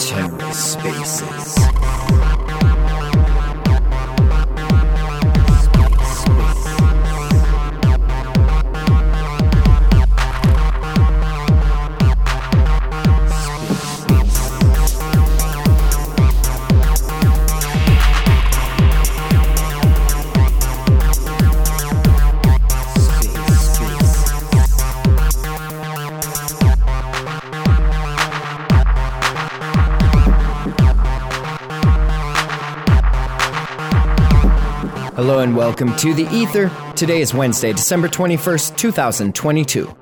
TerraSpaces. Hello and welcome to the Ether. Today is Wednesday, December 21st, 2022.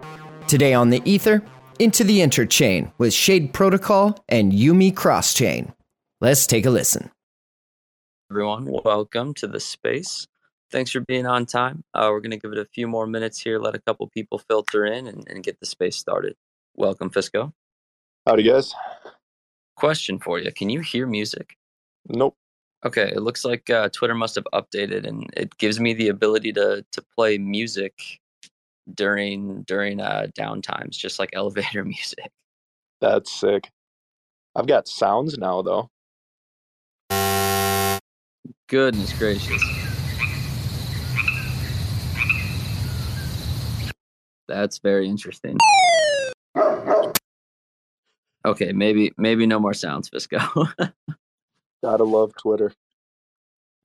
Today on the Ether, into the interchain with Shade Protocol and Umee Crosschain. Let's take a listen. everyone. Welcome to the space. Thanks for being on time. Uh, we're going to give it a few more minutes here, let a couple people filter in, and, and get the space started. Welcome, Fisco. Howdy, guys. Question for you Can you hear music? Nope. Okay, it looks like uh, Twitter must have updated, and it gives me the ability to to play music during during uh, downtimes, just like elevator music. That's sick. I've got sounds now, though. Goodness gracious! That's very interesting. Okay, maybe maybe no more sounds, Fisco. Gotta love Twitter.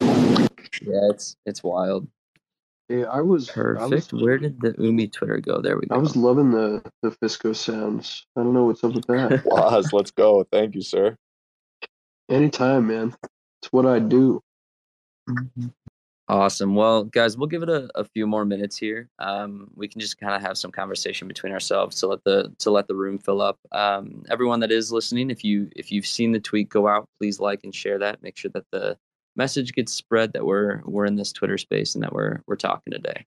yeah, it's it's wild. Yeah, I was I was, Perfect. Where did the Umee Twitter go? There we go. I was loving the the Fisco sounds. I don't know what's up with that. Woz, let's go. Thank you, sir. Anytime, man. It's what I do. Mm-hmm. Awesome. Well, guys, we'll give it a, a few more minutes here. Um, we can just kind of have some conversation between ourselves to let the to let the room fill up. Um, everyone that is listening, if you if you've seen the tweet go out, please like and share that. Make sure that the message gets spread that we're we're in this Twitter space and that we're we're talking today.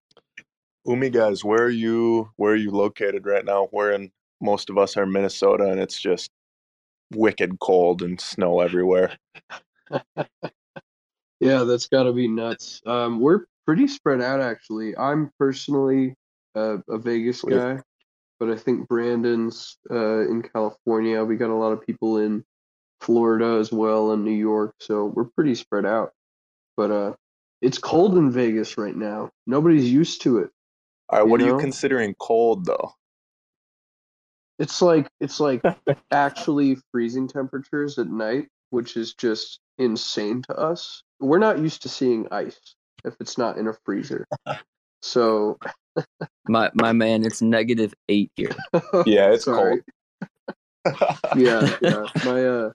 Umee guys, where are you where are you located right now? We're in most of us are in Minnesota and it's just wicked cold and snow everywhere. Yeah, that's got to be nuts. Um, we're pretty spread out, actually. I'm personally a, a Vegas guy, but I think Brandon's uh, in California. We got a lot of people in Florida as well and New York, so we're pretty spread out. But uh, it's cold in Vegas right now. Nobody's used to it. All right, You what are you considering cold though? It's like it's like actually freezing temperatures at night, which is just insane to us. We're not used to seeing ice if it's not in a freezer. So My my man, it's negative eight here. Yeah, it's cold. Yeah, yeah. My uh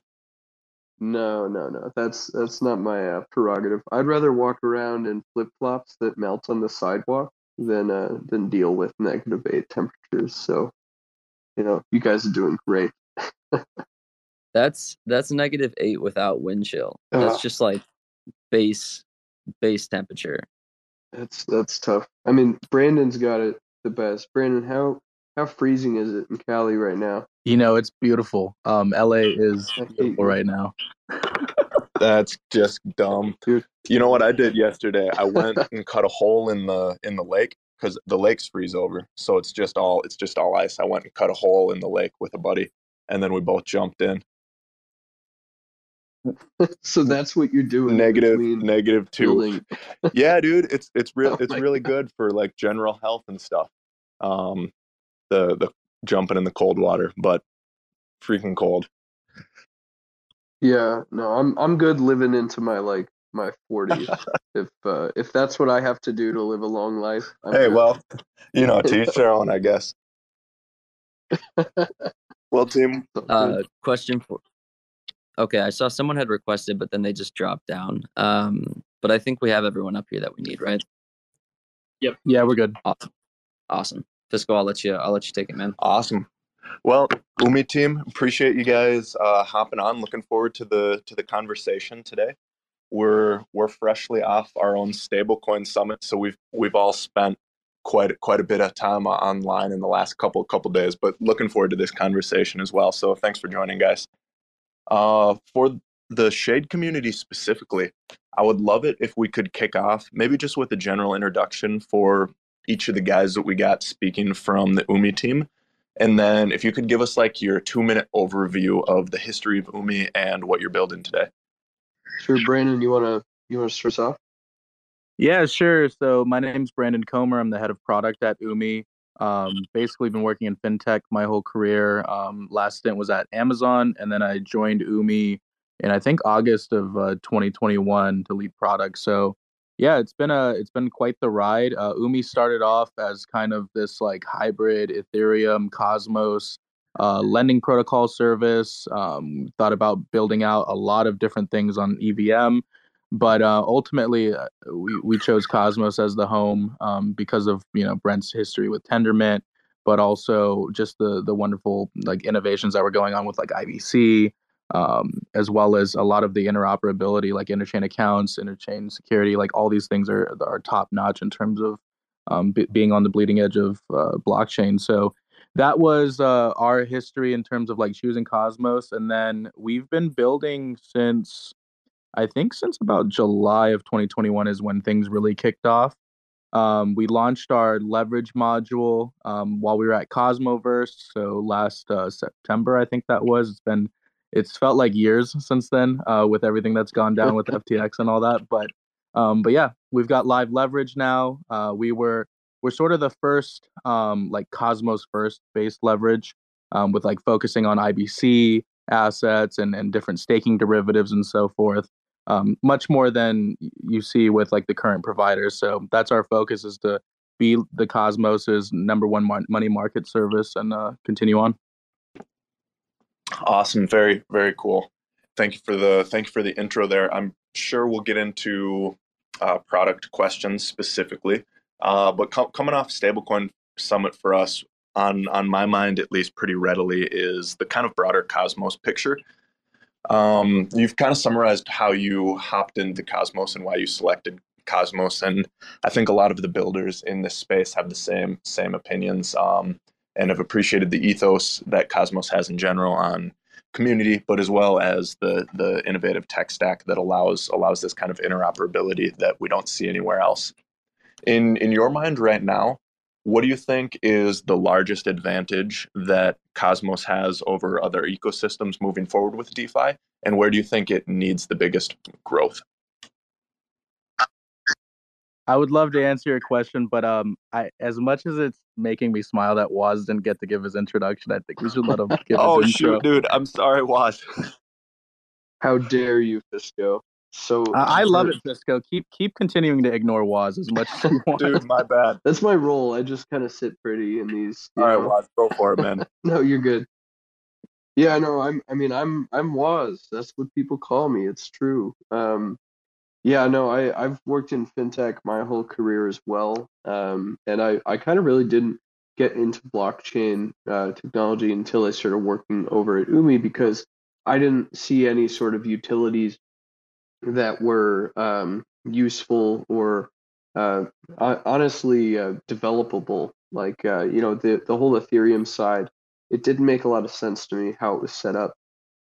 no, no, no. That's that's not my uh, prerogative. I'd rather walk around in flip flops that melt on the sidewalk than uh than deal with negative eight temperatures. So, you know, you guys are doing great. That's that's negative eight without wind chill. That's Ah. just like base base temperature. That's that's tough. I mean, Brandon's got it the best. Brandon, how how freezing is it in Cali right now? You know, it's beautiful. Um, LA is beautiful right now. That's just dumb. Dude. You know what I did yesterday? I went and cut a hole in the in the lake because the lakes freeze over. So it's just all it's just all ice. I went and cut a hole in the lake with a buddy and then we both jumped in. So that's what you're doing. Negative between negative two. building. yeah, dude, it's it's real Oh it's my really good for like general health and stuff. Um the the jumping in the cold water, but freaking cold. Yeah, no, I'm I'm good living into my like my 40s. if uh, if that's what I have to do to live a long life. I'm Hey, good. well, you know, to each their own, I guess. Well, team, Uh, question for. Okay, I saw someone had requested, but then they just dropped down. Um, but I think we have everyone up here that we need, right? Yep. Yeah, we're good. Awesome, awesome. Fisco, I'll let you. I'll let you take it, man. awesome. Well, Umee team, appreciate you guys uh, hopping on. Looking forward to the to the conversation today. We're we're freshly off our own stablecoin summit, so we've we've all spent quite quite a bit of time online in the last couple couple days. But looking forward to this conversation as well. So thanks for joining, guys. Uh, for the shade community specifically, I would love it if we could kick off maybe just with a general introduction for each of the guys that we got speaking from the Umee team. And then if you could give us like your two minute overview of the history of Umee and what you're building today. Sure, Brandon, you wanna you wanna start us off? Yeah, sure. So my name's Brandon Comer. I'm the head of product at UMI. Um, basically, been working in fintech my whole career. Um, last stint was at Amazon, and then I joined Umee in I think August of uh, 2021 to lead product. So yeah, it's been a it's been quite the ride. Uh, Umee started off as kind of this like hybrid Ethereum Cosmos uh, lending protocol service. Um, thought about building out a lot of different things on EVM, but uh, ultimately uh, we we chose Cosmos as the home um, because of you know Brent's history with Tendermint, but also just the the wonderful like innovations that were going on with like IBC um, as well as a lot of the interoperability, like interchain accounts, interchain security, like all these things are are top notch in terms of um, b- being on the bleeding edge of uh, blockchain. So that was uh, our history in terms of like choosing Cosmos, and then we've been building since I think since about July of 2021 is when things really kicked off. Um, we launched our leverage module um, while we were at Cosmoverse. So last uh, September, I think that was. It's been it's felt like years since then uh, with everything that's gone down with FTX and all that. But um, but yeah, we've got live leverage now. Uh, we were we're sort of the first um, like Cosmos first based leverage um, with like focusing on IBC assets and and different staking derivatives and so forth. Um, much more than you see with like the current providers. So that's our focus is to be the Cosmos's number one money market service and uh, continue on. Awesome. Very, very cool. Thank you for the thank you for the intro there. I'm sure we'll get into uh, product questions specifically. Uh, but com- coming off stablecoin summit for us, on on my mind at least, pretty readily is the kind of broader Cosmos picture. Um, you've kind of summarized how you hopped into Cosmos and why you selected Cosmos, and I think a lot of the builders in this space have the same same opinions. Um, and have appreciated the ethos that Cosmos has in general on community, but as well as the the innovative tech stack that allows allows this kind of interoperability that we don't see anywhere else. In in your mind right now, what do you think is the largest advantage that Cosmos has over other ecosystems moving forward with DeFi, and where do you think it needs the biggest growth? I would love to answer your question, but um, I as much as it's making me smile that Woz didn't get to give his introduction, I think we should let him give oh, his intro. shoot, dude! I'm sorry, Woz. How dare you, Fisco? So uh, I love it, Fisco. Keep keep continuing to ignore Woz as much as you want. dude, my bad. That's my role. I just kind of sit pretty in these. All right, Woz, go for it, man. no, you're good. Yeah, no, I'm. I mean, I'm. I'm Woz. That's what people call me. It's true. Um, yeah, no, I, I've worked in fintech my whole career as well. Um, and I, I kind of really didn't get into blockchain uh, technology until I started working over at Umee because I didn't see any sort of utilities that were um, useful or uh, honestly uh, developable. Like, uh, you know, the, the whole Ethereum side, it didn't make a lot of sense to me how it was set up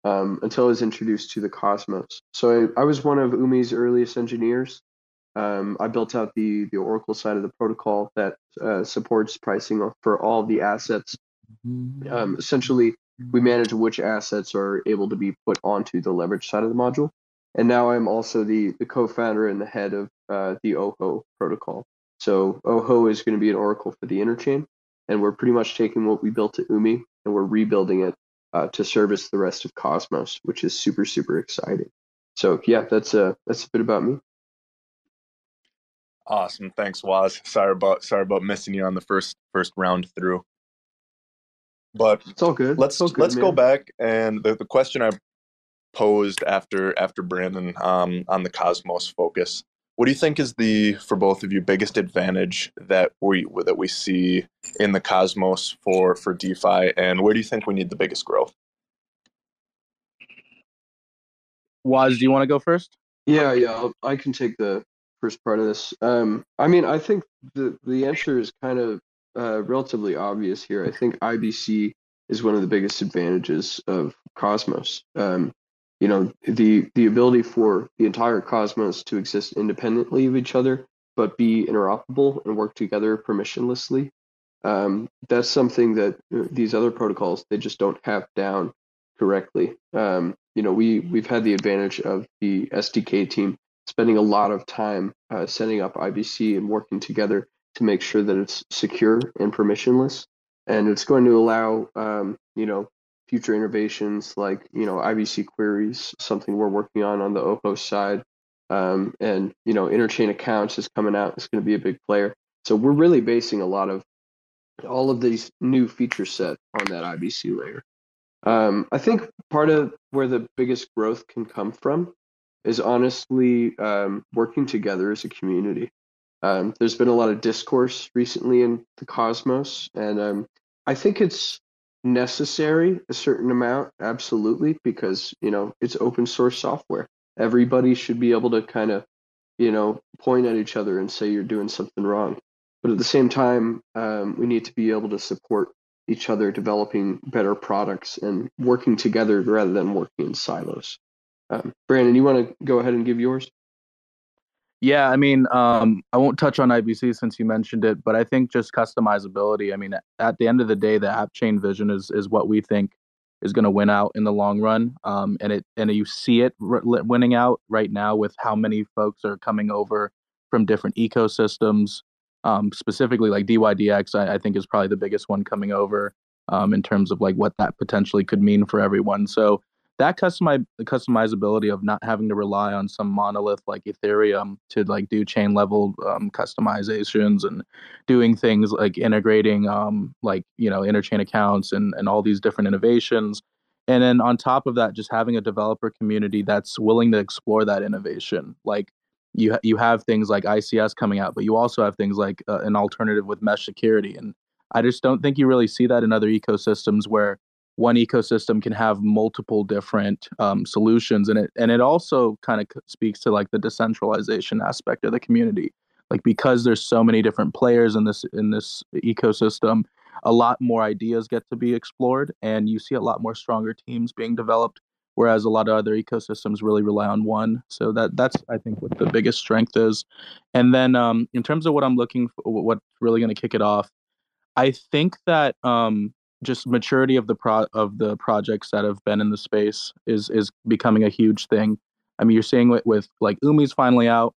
um, until I was introduced to the Cosmos. So I, I was one of Umee's earliest engineers. Um, I built out the the Oracle side of the protocol that uh, supports pricing for all the assets. Um, essentially, we manage which assets are able to be put onto the leverage side of the module. And now I'm also the the co-founder and the head of uh, the Ojo protocol. So Ojo is going to be an Oracle for the interchain, and we're pretty much taking what we built at Umee and we're rebuilding it uh, to service the rest of Cosmos, which is super super exciting. So yeah, that's a that's a bit about me. Awesome, thanks, Woz. Sorry about sorry about missing you on the first first round through. But it's all good. Let's all good, let's man. go back and the, the question I posed after after Brandon um, on the Cosmos focus. What do you think is the for both of you biggest advantage that we that we see in the Cosmos for for DeFi, and where do you think we need the biggest growth? Woz, do you want to go first? Yeah, yeah, I'll, I can take the first part of this. Um, I mean, I think the the answer is kind of uh, relatively obvious here. I think IBC is one of the biggest advantages of Cosmos. Um, you know, the the ability for the entire Cosmos to exist independently of each other, but be interoperable and work together permissionlessly. Um, that's something that uh, these other protocols they just don't have down correctly. Um, you know, we we've had the advantage of the SDK team spending a lot of time uh, setting up IBC and working together to make sure that it's secure and permissionless, and it's going to allow um, you know future innovations like you know IBC queries, something we're working on on the Ojo side, um, and you know interchain accounts is coming out. It's going to be a big player. So we're really basing a lot of all of these new feature set on that IBC layer. Um, I think part of where the biggest growth can come from is honestly um, working together as a community. Um, there's been a lot of discourse recently in the cosmos, and um, I think it's necessary a certain amount, absolutely, because you know it's open source software. Everybody should be able to kind of, you know, point at each other and say you're doing something wrong. But at the same time, um, we need to be able to support each other developing better products and working together rather than working in silos. Um, Brandon, you want to go ahead and give yours? Yeah, I mean, um, I won't touch on IBC since you mentioned it, but I think just customizability. I mean, at the end of the day, the app chain vision is is what we think is going to win out in the long run. Um, and it and you see it winning out right now with how many folks are coming over from different ecosystems. Um, specifically, like DYDX, I, I, think is probably the biggest one coming over um, in terms of like what that potentially could mean for everyone. So that customize customizability of not having to rely on some monolith like Ethereum to like do chain level um, customizations and doing things like integrating um, like you know interchain accounts and and all these different innovations. And then on top of that, just having a developer community that's willing to explore that innovation. Like you you have things like ICS coming out, but you also have things like uh, an alternative with mesh security. And I just don't think you really see that in other ecosystems where one ecosystem can have multiple different um, solutions and it and it also kind of speaks to like the decentralization aspect of the community. Like because there's so many different players in this in this ecosystem a lot more ideas get to be explored and you see a lot more stronger teams being developed whereas a lot of other ecosystems really rely on one. So that that's i think what the biggest strength is. And then um, in terms of what i'm looking for what's really going to kick it off i think that um, just maturity of the pro of the projects that have been in the space is is becoming a huge thing. I mean, you're seeing it with like Umee's finally out.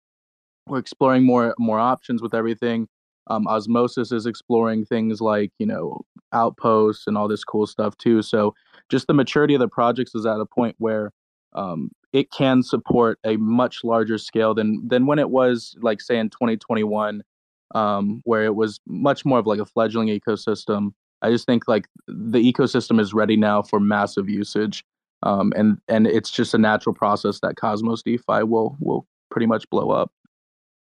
We're exploring more more options with everything. Um, Osmosis is exploring things like you know outposts and all this cool stuff too. So just the maturity of the projects is at a point where um, it can support a much larger scale than than when it was like say in 2021, um, where it was much more of like a fledgling ecosystem I just think like the ecosystem is ready now for massive usage, um, and and it's just a natural process that Cosmos DeFi will will pretty much blow up.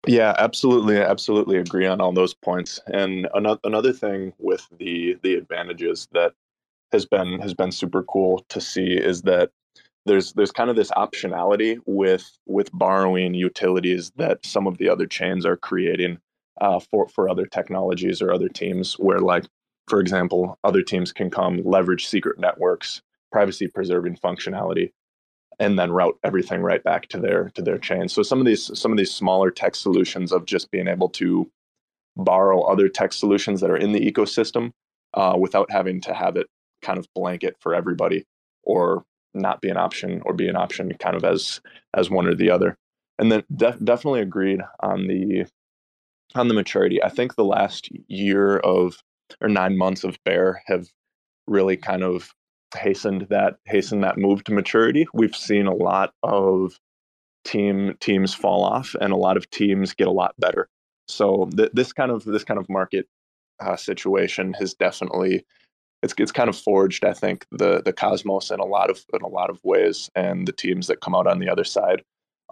Yeah, absolutely, absolutely agree on all those points. And another another thing with the the advantages that has been has been super cool to see is that there's there's kind of this optionality with with borrowing utilities that some of the other chains are creating uh, for for other technologies or other teams where like for example, other teams can come leverage secret networks, privacy preserving functionality, and then route everything right back to their to their chain. So some of these some of these smaller tech solutions of just being able to borrow other tech solutions that are in the ecosystem uh, without having to have it kind of blanket for everybody or not be an option or be an option kind of as as one or the other. And then def- definitely agreed on the on the maturity. I think the last year of or nine months of bear have really kind of hastened that hastened that move to maturity. We've seen a lot of team teams fall off, and a lot of teams get a lot better. So th- this kind of this kind of market uh, situation has definitely it's it's kind of forged, I think, the the cosmos in a lot of in a lot of ways, and the teams that come out on the other side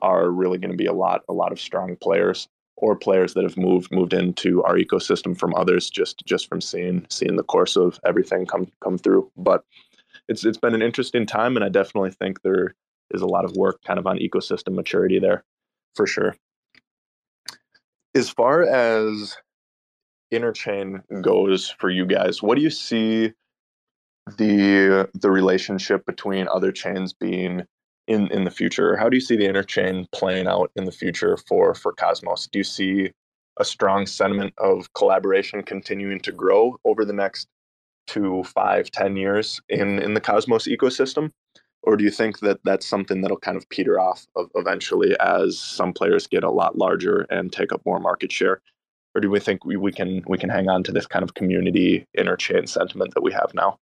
are really going to be a lot a lot of strong players or players that have moved moved into our ecosystem from others just just from seeing seeing the course of everything come come through. But it's it's been an interesting time and i definitely think there is a lot of work kind of on ecosystem maturity there for sure. As far as interchain goes for you guys what do you see the the relationship between other chains being in in the future? How do you see the interchain playing out in the future for for Cosmos? Do you see a strong sentiment of collaboration continuing to grow over the next two, five, ten years in in the Cosmos ecosystem? Or do you think that that's something that'll kind of peter off of eventually as some players get a lot larger and take up more market share? Or do we think we, we can we can hang on to this kind of community interchain sentiment that we have now?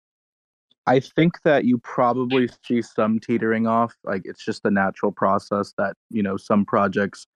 I think that you probably see some teetering off. Like it's just a natural process that you know some projects.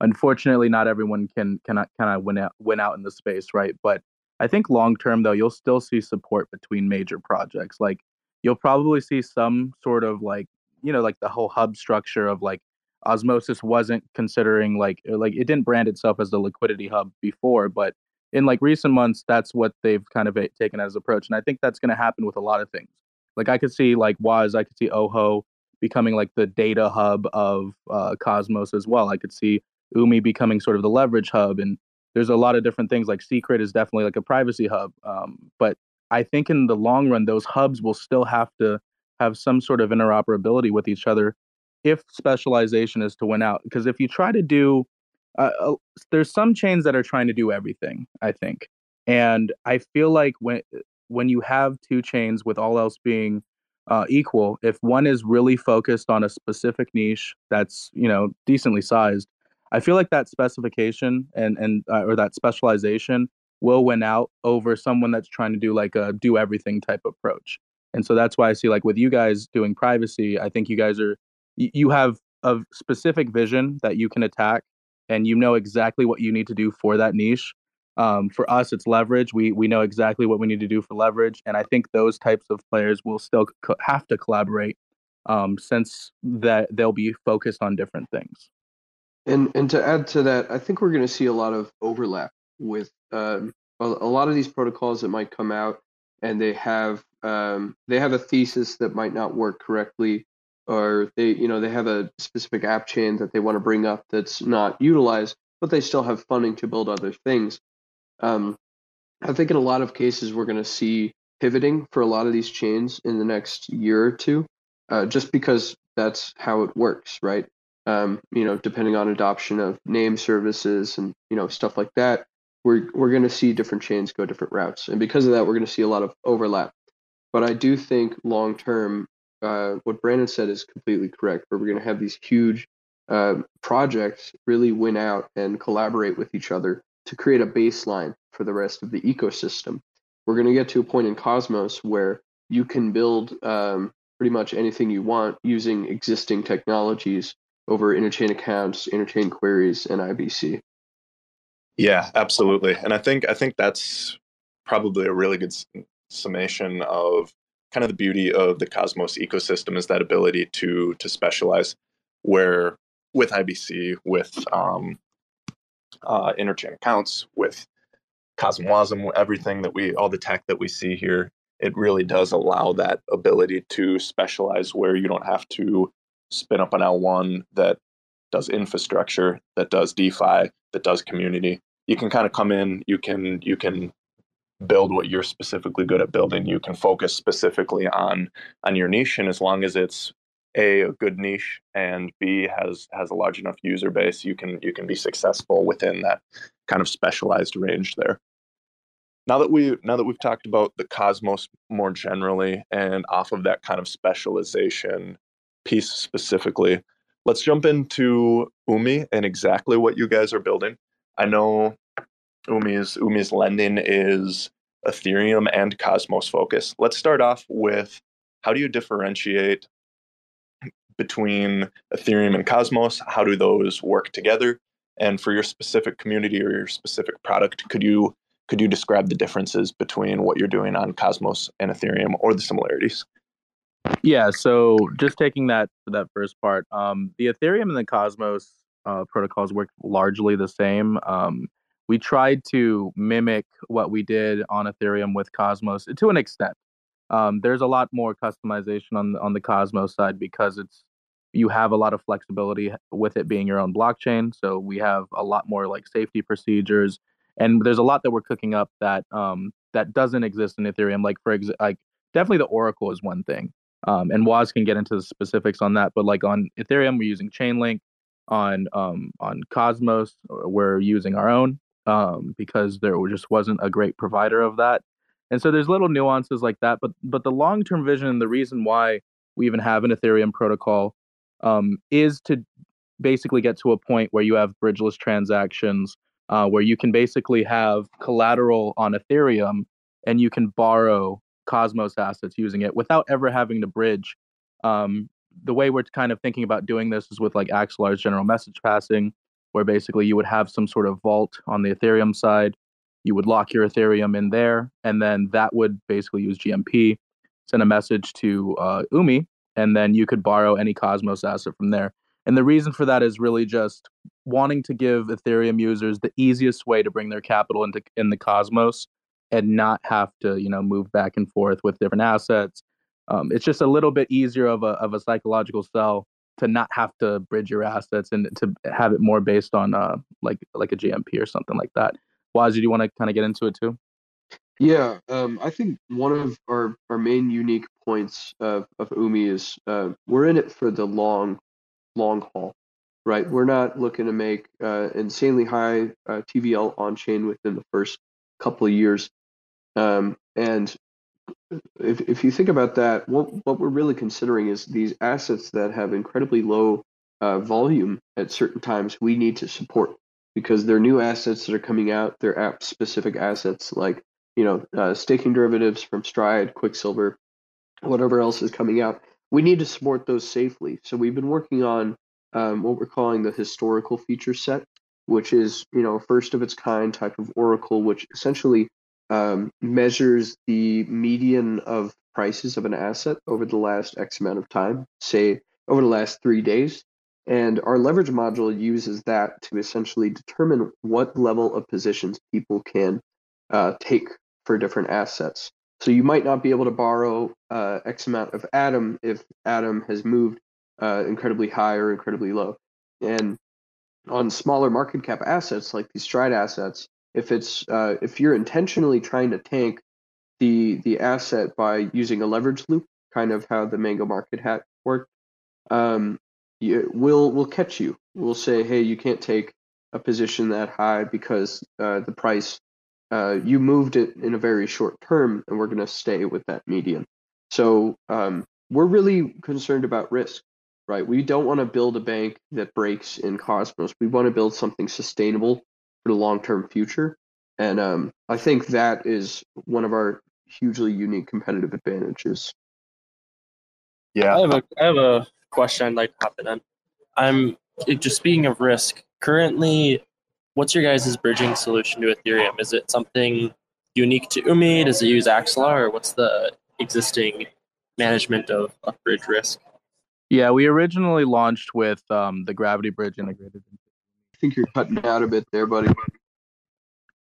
Unfortunately, not everyone can can uh, kind of win out win out in the space, right? But I think long term though, you'll still see support between major projects. Like you'll probably see some sort of like you know like the whole hub structure of like Osmosis wasn't considering like uh, like it didn't brand itself as the liquidity hub before, but in like recent months, that's what they've kind of eh, taken as approach, and I think that's going to happen with a lot of things. Like I could see like Woz, I could see Ojo becoming like the data hub of uh, Cosmos as well. I could see Umee becoming sort of the leverage hub, and there's a lot of different things. Like Secret is definitely like a privacy hub, um, but I think in the long run, those hubs will still have to have some sort of interoperability with each other if specialization is to win out. Because if you try to do, uh, uh, there's some chains that are trying to do everything. I think, and I feel like when when you have two chains with all else being uh, equal, if one is really focused on a specific niche that's you know decently sized, I feel like that specification and and uh, or that specialization will win out over someone that's trying to do like a do everything type approach. And so that's why I see like with you guys doing privacy, I think you guys are you have a specific vision that you can attack and you know exactly what you need to do for that niche um, for us, it's leverage. We we know exactly what we need to do for leverage, and I think those types of players will still co- have to collaborate um, since that they'll be focused on different things. And and to add to that, I think we're going to see a lot of overlap with um, a, a, lot of these protocols that might come out, and they have um, they have a thesis that might not work correctly, or they you know they have a specific app chain that they want to bring up that's not utilized, but they still have funding to build other things. Um, I think in a lot of cases we're going to see pivoting for a lot of these chains in the next year or two, uh, just because that's how it works, right? Um, you know, depending on adoption of name services and you know stuff like that, we're we're going to see different chains go different routes, and because of that, we're going to see a lot of overlap. But I do think long term, uh, what Brandon said is completely correct. Where we're going to have these huge uh, projects really win out and collaborate with each other to create a baseline for the rest of the ecosystem. We're going to get to a point in Cosmos where you can build um, pretty much anything you want using existing technologies over interchain accounts, interchain queries, and IBC. Yeah, absolutely. And I think I think that's probably a really good summation of kind of the beauty of the Cosmos ecosystem is that ability to to specialize. Where with IBC, with um, uh, interchain accounts, with Cosmwasm, everything that we, all the tech that we see here, it really does allow that ability to specialize where you don't have to spin up an L1 that does infrastructure, that does DeFi, that does community. You can kind of come in, you can you can build what you're specifically good at building. You can focus specifically on on your niche, and as long as it's a, a good niche and b has has a large enough user base you can you can be successful within that kind of specialized range there. Now that we now that we've talked about the cosmos more generally and off of that kind of specialization piece specifically let's jump into Umee and exactly what you guys are building. I know Umee's Umee's lending is ethereum and cosmos focus let's start off with how do you differentiate between Ethereum and Cosmos? How do those work together? And for your specific community or your specific product, could you could you describe the differences between what you're doing on Cosmos and Ethereum or the similarities? Yeah, so just taking that that first part, um, the Ethereum and the Cosmos uh, protocols work largely the same. Um, we tried to mimic what we did on Ethereum with Cosmos to an extent. Um, there's a lot more customization on on the Cosmos side because it's you have a lot of flexibility with it being your own blockchain. So we have a lot more like safety procedures, and there's a lot that we're cooking up that um, that doesn't exist in Ethereum. Like for ex- like definitely the Oracle is one thing, um, and Woz can get into the specifics on that. But like on Ethereum, we're using Chainlink. On um, on Cosmos, uh, we're using our own. um, because there just wasn't a great provider of that. And so there's little nuances like that, but but the long term vision and the reason why we even have an Ethereum protocol um, is to basically get to a point where you have bridgeless transactions, uh, where you can basically have collateral on Ethereum and you can borrow Cosmos assets using it without ever having to bridge. Um, the way we're kind of thinking about doing this is with like Axelar's general message passing, where basically you would have some sort of vault on the Ethereum side. You would lock your Ethereum in there, and then that would basically use GMP, send a message to uh, Umee, and then you could borrow any Cosmos asset from there. And the reason for that is really just wanting to give Ethereum users the easiest way to bring their capital into in the Cosmos and not have to, you know, move back and forth with different assets. Um, it's just a little bit easier of a of a psychological sell to not have to bridge your assets and to have it more based on uh like like a GMP or something like that. Wazzy, do you want to kind of get into it too? Yeah, um, I think one of our, our main unique points of, of Umee is uh, we're in it for the long long haul, right? We're not looking to make uh, insanely high uh, TVL on chain within the first couple of years. Um, and if, if you think about that, what, what we're really considering is these assets that have incredibly low uh, volume at certain times we need to support because they're new assets that are coming out. They're app specific assets like you know uh, staking derivatives from Stride, Quicksilver, whatever else is coming out we need to support those safely. So we've been working on um, what we're calling the historical feature set, which is you know first of its kind type of oracle, which essentially um, measures the median of prices of an asset over the last X amount of time, say over the last three days. And our leverage module uses that to essentially determine what level of positions people can uh, take for different assets. So you might not be able to borrow uh, X amount of Atom if Atom has moved uh, incredibly high or incredibly low. And on smaller market cap assets like these stride assets, if it's uh, if you're intentionally trying to tank the the asset by using a leverage loop, kind of how the Mango Market Hat worked, um, you, we'll we'll catch you. We'll say, hey, you can't take a position that high because uh, the price uh, you moved it in a very short term, and we're going to stay with that median. So um, we're really concerned about risk, right? We don't want to build a bank that breaks in Cosmos. We want to build something sustainable for the long term future. And um, I think that is one of our hugely unique competitive advantages. Yeah. I have a I have a question I'd like to hop in. I'm just speaking of risk. Currently, what's your guys' bridging solution to Ethereum? Is it something unique to Umee? Does it use Axelar, or what's the existing management of, of bridge risk? Yeah, we originally launched with um, the Gravity Bridge integrated. I think you're cutting out a bit there, buddy.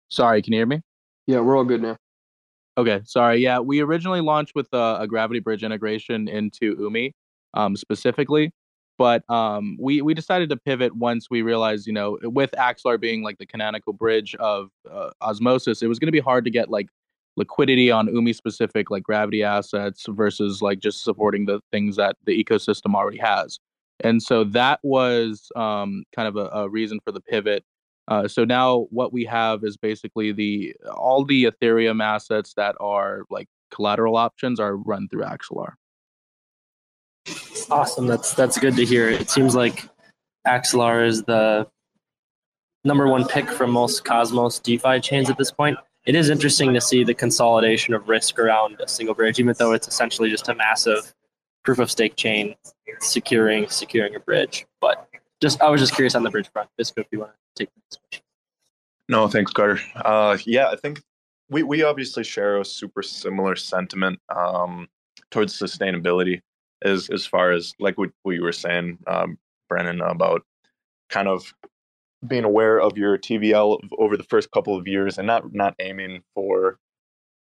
Sorry, can you hear me? Yeah, we're all good now. Okay, sorry. Yeah, we originally launched with a, a Gravity Bridge integration into Umee um, specifically but um, we we decided to pivot once we realized, you know, with Axelar being like the canonical bridge of uh, osmosis, it was going to be hard to get like liquidity on Umee specific like gravity assets versus like just supporting the things that the ecosystem already has. And so that was um, kind of a, a, reason for the pivot. Uh, so now what we have is basically the all the Ethereum assets that are like collateral options are run through Axelar. Awesome. That's that's good to hear. It seems like Axelar is the number one pick from most Cosmos DeFi chains at this point. It is interesting to see the consolidation of risk around a single bridge, even though it's essentially just a massive proof of stake chain securing securing a bridge. But just I was just curious on the bridge front. Fisco, if you want to take this question. No, thanks, Carter. Uh, yeah, I think we, we obviously share a super similar sentiment um, towards sustainability as as far as like what, what you were saying, um, Brennan, about kind of being aware of your TVL over the first couple of years and not not aiming for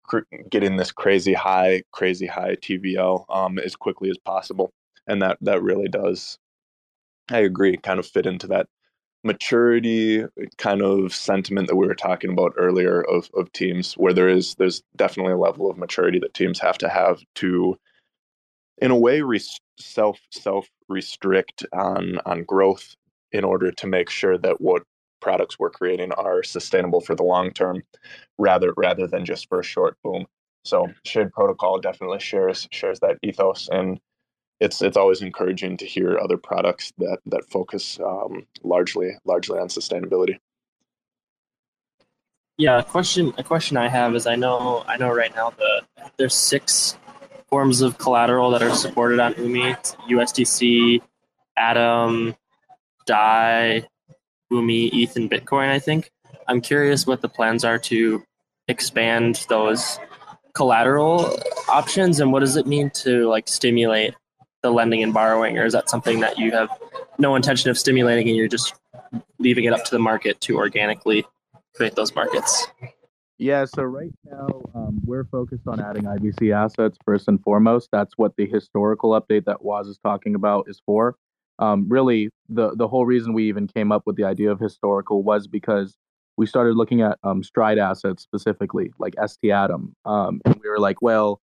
cr- getting this crazy high, crazy high TVL um, as quickly as possible, and that that really does, I agree, kind of fit into that maturity kind of sentiment that we were talking about earlier of of teams where there is there's definitely a level of maturity that teams have to have to in a way self self restrict on on growth in order to make sure that what products we're creating are sustainable for the long term, rather rather than just for a short boom. So Shade Protocol definitely shares shares that ethos, and it's it's always encouraging to hear other products that that focus um, largely largely on sustainability. Yeah, a question a question I have is I know I know right now the there's six forms of collateral that are supported on Umee, USDC, Atom, Dai, Umee, ETH, and Bitcoin. I think. I'm curious what the plans are to expand those collateral options, and what does it mean to like stimulate the lending and borrowing, or is that something that you have no intention of stimulating and you're just leaving it up to the market to organically create those markets? Yeah, so right now um, we're focused on adding IBC assets first and foremost. That's what the historical update that Woz is talking about is for. Um, really, the the whole reason we even came up with the idea of historical was because we started looking at um, Stride assets specifically, like ST Atom, um, and we were like, well,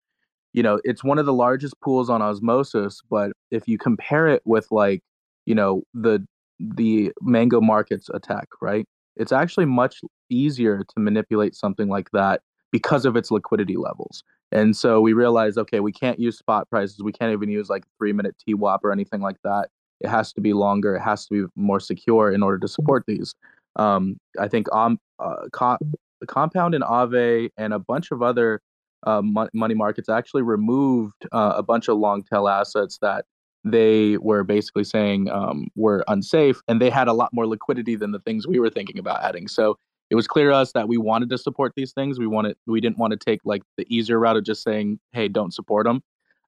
you know, it's one of the largest pools on osmosis, but if you compare it with like, you know, the the mango markets attack, right? It's actually much easier to manipulate something like that because of its liquidity levels. And so we realized, okay, we can't use spot prices. We can't even use like three minute TWAP or anything like that. It has to be longer. It has to be more secure in order to support these. Um, I think um, uh, co- Compound and Aave and a bunch of other uh, money markets actually removed uh, a bunch of long tail assets that they were basically saying um, were unsafe, and they had a lot more liquidity than the things we were thinking about adding. So it was clear to us that we wanted to support these things. We wanted, we didn't want to take like the easier route of just saying, "Hey, don't support them,"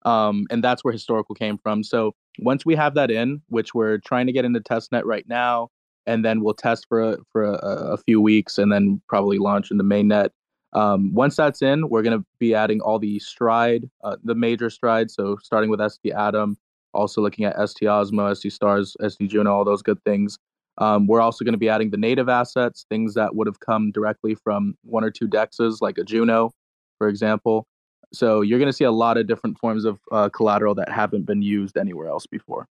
um, and that's where historical came from. So once we have that in, which we're trying to get into testnet right now, and then we'll test for a, for a, a few weeks, and then probably launch in the mainnet. Um, once that's in, we're going to be adding all the stride, uh, the major strides. So starting with ST Atom, also looking at ST Osmo, ST Stars, ST Juno, all those good things. Um, we're also going to be adding the native assets, things that would have come directly from one or two dexes, like a Juno, for example. So you're going to see a lot of different forms of uh, collateral that haven't been used anywhere else before.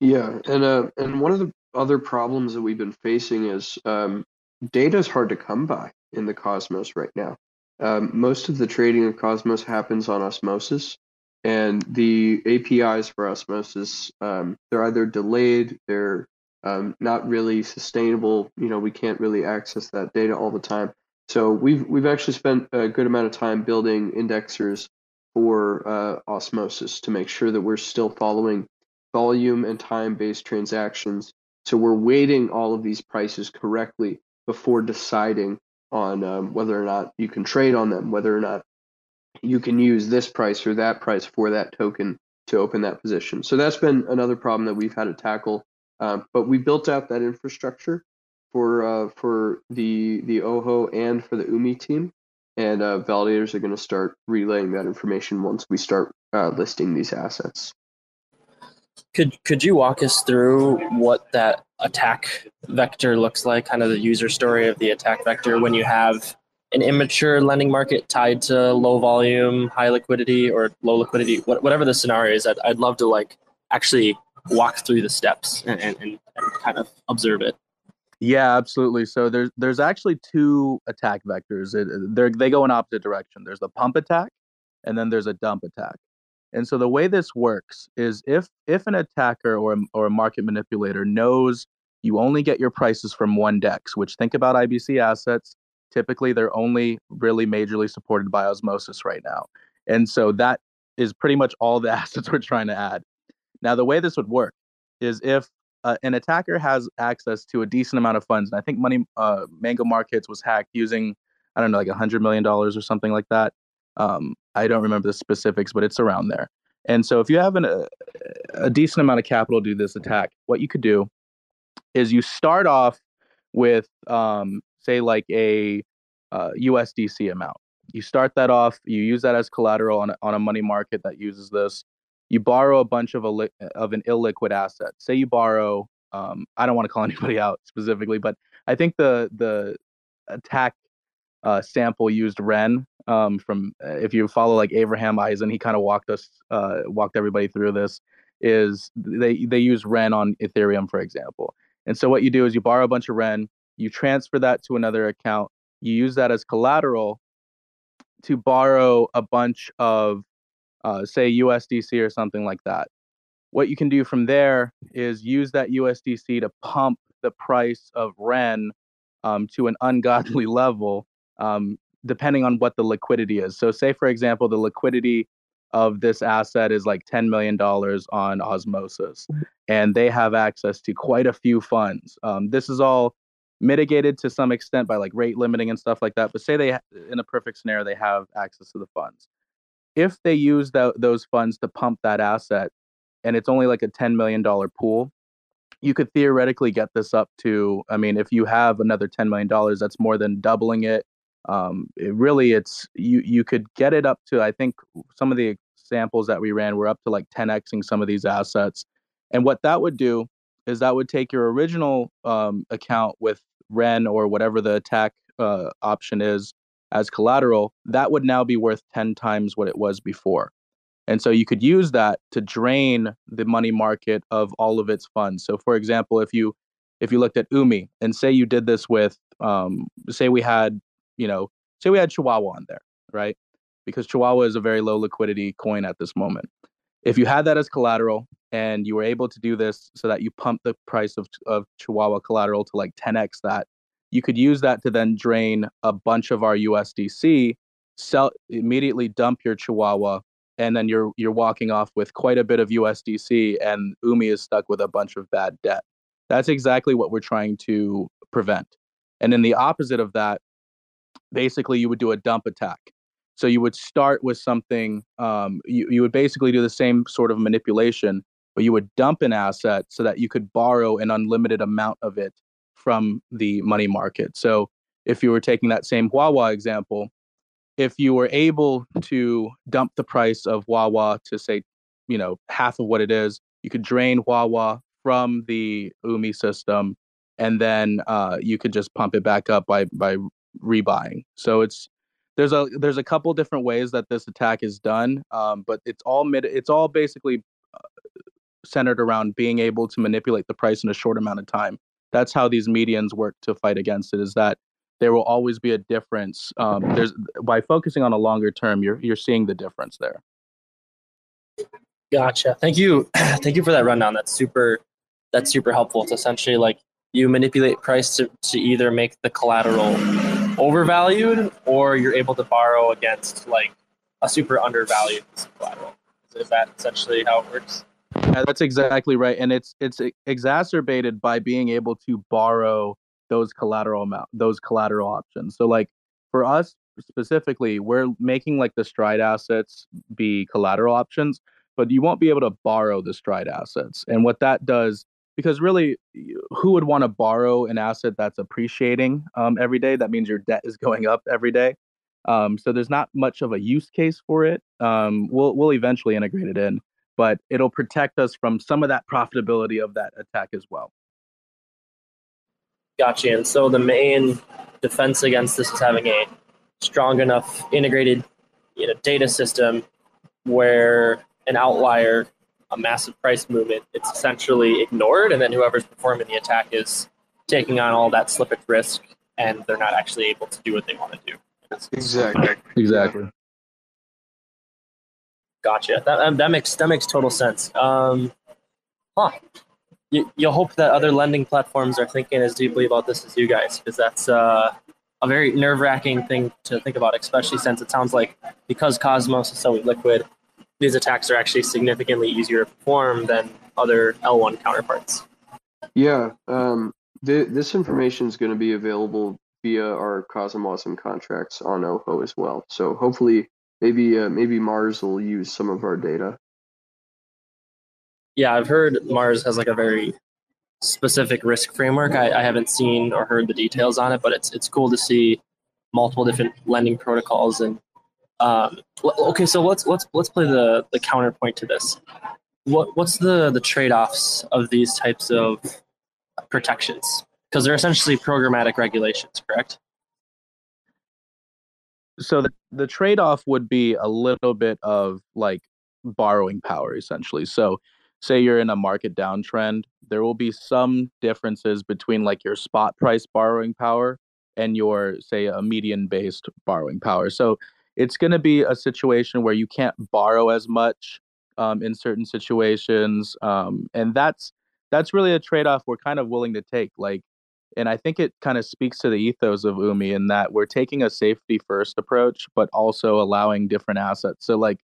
Yeah, and uh, and one of the other problems that we've been facing is um, data is hard to come by in the Cosmos right now. Um, most of the trading of Cosmos happens on Osmosis, and the APIs for Osmosis um, they're either delayed, they're um, not really sustainable. You know, we can't really access that data all the time. So we've we've actually spent a good amount of time building indexers for uh, Osmosis to make sure that we're still following volume and time based transactions. So we're weighting all of these prices correctly before deciding on um, whether or not you can trade on them, whether or not you can use this price or that price for that token to open that position. So that's been another problem that we've had to tackle. Um, but we built out that infrastructure for uh, for the the Ojo and for the Umee team, and uh, validators are going to start relaying that information once we start uh, listing these assets. Could could you walk us through what that attack vector looks like, kind of the user story of the attack vector when you have an immature lending market tied to low volume, high liquidity, or low liquidity, whatever the scenario is? I'd, I'd love to like actually walk through the steps and, and, and kind of observe it. Yeah, absolutely. So there's there's actually two attack vectors. They they go in opposite direction. There's the pump attack, and then there's a dump attack. And so the way this works is if if an attacker or or a market manipulator knows you only get your prices from one dex, which think about IBC assets, typically they're only really majorly supported by osmosis right now. And so that is pretty much all the assets we're trying to add. Now the way this would work is if uh, an attacker has access to a decent amount of funds, and I think Money uh, Mango Markets was hacked using I don't know like a hundred million dollars or something like that. Um, I don't remember the specifics, but it's around there. And so if you have an, a, a decent amount of capital to do this attack, what you could do is you start off with, um, say, like a uh, USDC amount. You start that off, you use that as collateral on a, on a money market that uses this. You borrow a bunch of a of an illiquid asset. Say you borrow, um, I don't want to call anybody out specifically, but I think the the attack uh, sample used Ren um, from uh, if you follow like Abraham Eisen, he kind of walked us uh, walked everybody through this. Is they they use Ren on Ethereum for example, and so what you do is you borrow a bunch of Ren, you transfer that to another account, you use that as collateral to borrow a bunch of, uh, say, USDC or something like that. What you can do from there is use that USDC to pump the price of REN um, to an ungodly level, um, depending on what the liquidity is. So, say, for example, the liquidity of this asset is like $10 million on Osmosis, and they have access to quite a few funds. Um, this is all mitigated to some extent by like rate limiting and stuff like that. But say they, in a perfect scenario, they have access to the funds. If they use the, those funds to pump that asset, and it's only like a $10 million pool, you could theoretically get this up to, I mean, if you have another $10 million, that's more than doubling it. Um, it really, it's you. You could get it up to. I think some of the examples that we ran were up to like 10xing some of these assets, and what that would do is that would take your original um, account with Ren or whatever the attack uh, option is as collateral. That would now be worth 10 times what it was before. And so you could use that to drain the money market of all of its funds. So for example, if you if you looked at Umee and say you did this with um, say we had, you know, say we had Chihuahua on there, right? Because Chihuahua is a very low liquidity coin at this moment. If you had that as collateral and you were able to do this so that you pump the price of, of Chihuahua collateral to like 10x that, you could use that to then drain a bunch of our USDC, sell immediately dump your Chihuahua and then you're you're walking off with quite a bit of USDC and Umee is stuck with a bunch of bad debt. That's exactly what we're trying to prevent. And in the opposite of that, basically you would do a dump attack. So you would start with something, um, you, you would basically do the same sort of manipulation, but you would dump an asset so that you could borrow an unlimited amount of it from the money market. So if you were taking that same Wawa example, if you were able to dump the price of Wawa to say, you know, half of what it is, you could drain Wawa from the Umee system, and then uh, you could just pump it back up by by rebuying. So it's there's a there's a couple different ways that this attack is done, um, but it's all mid it's all basically uh, centered around being able to manipulate the price in a short amount of time. That's how these medians work to fight against it. Is that there will always be a difference. Um, there's by focusing on a longer term, you're you're seeing the difference there. Gotcha. Thank you. Thank you for that rundown. That's super. That's super helpful. It's essentially like you manipulate price to, to either make the collateral overvalued or you're able to borrow against like a super undervalued collateral. Is that essentially how it works? Yeah, that's exactly right, and it's it's exacerbated by being able to borrow those collateral amount those collateral options. So like for us specifically we're making like the stride assets be collateral options but you won't be able to borrow the stride assets and what that does because really who would want to borrow an asset that's appreciating um, every day? That means your debt is going up every day. Um, so there's not much of a use case for it. Um, we'll, we'll eventually integrate it in but it'll protect us from some of that profitability of that attack as well Gotcha. And so the main defense against this is having a strong enough integrated you know, data system where an outlier, a massive price movement, it's essentially ignored, and then whoever's performing the attack is taking on all that slippage risk, and they're not actually able to do what they want to do. Exactly. Exactly. Gotcha. That, that makes that makes total sense. Um, huh you, you'll hope that other lending platforms are thinking as deeply about this as you guys, because that's uh, a very nerve wracking thing to think about, especially since it sounds like because Cosmos is so liquid, these attacks are actually significantly easier to perform than other L1 counterparts. Yeah, um, th- this information is going to be available via our Cosmos and contracts on Ojo as well. So hopefully, maybe uh, maybe Mars will use some of our data yeah, I've heard Mars has like a very specific risk framework. I, I haven't seen or heard the details on it, but it's it's cool to see multiple different lending protocols and um, okay. So let's let's let's play the the counterpoint to this. What what's the the trade offs of these types of protections? Because they're essentially programmatic regulations, correct? So the, the trade off would be a little bit of like borrowing power essentially. So say you're in a market downtrend, there will be some differences between like your spot price borrowing power and your say a median based borrowing power. So it's going to be a situation where you can't borrow as much um, in certain situations, um, and that's that's really a trade off we're kind of willing to take. Like, and I think it kind of speaks to the ethos of Umee in that we're taking a safety first approach, but also allowing different assets. So like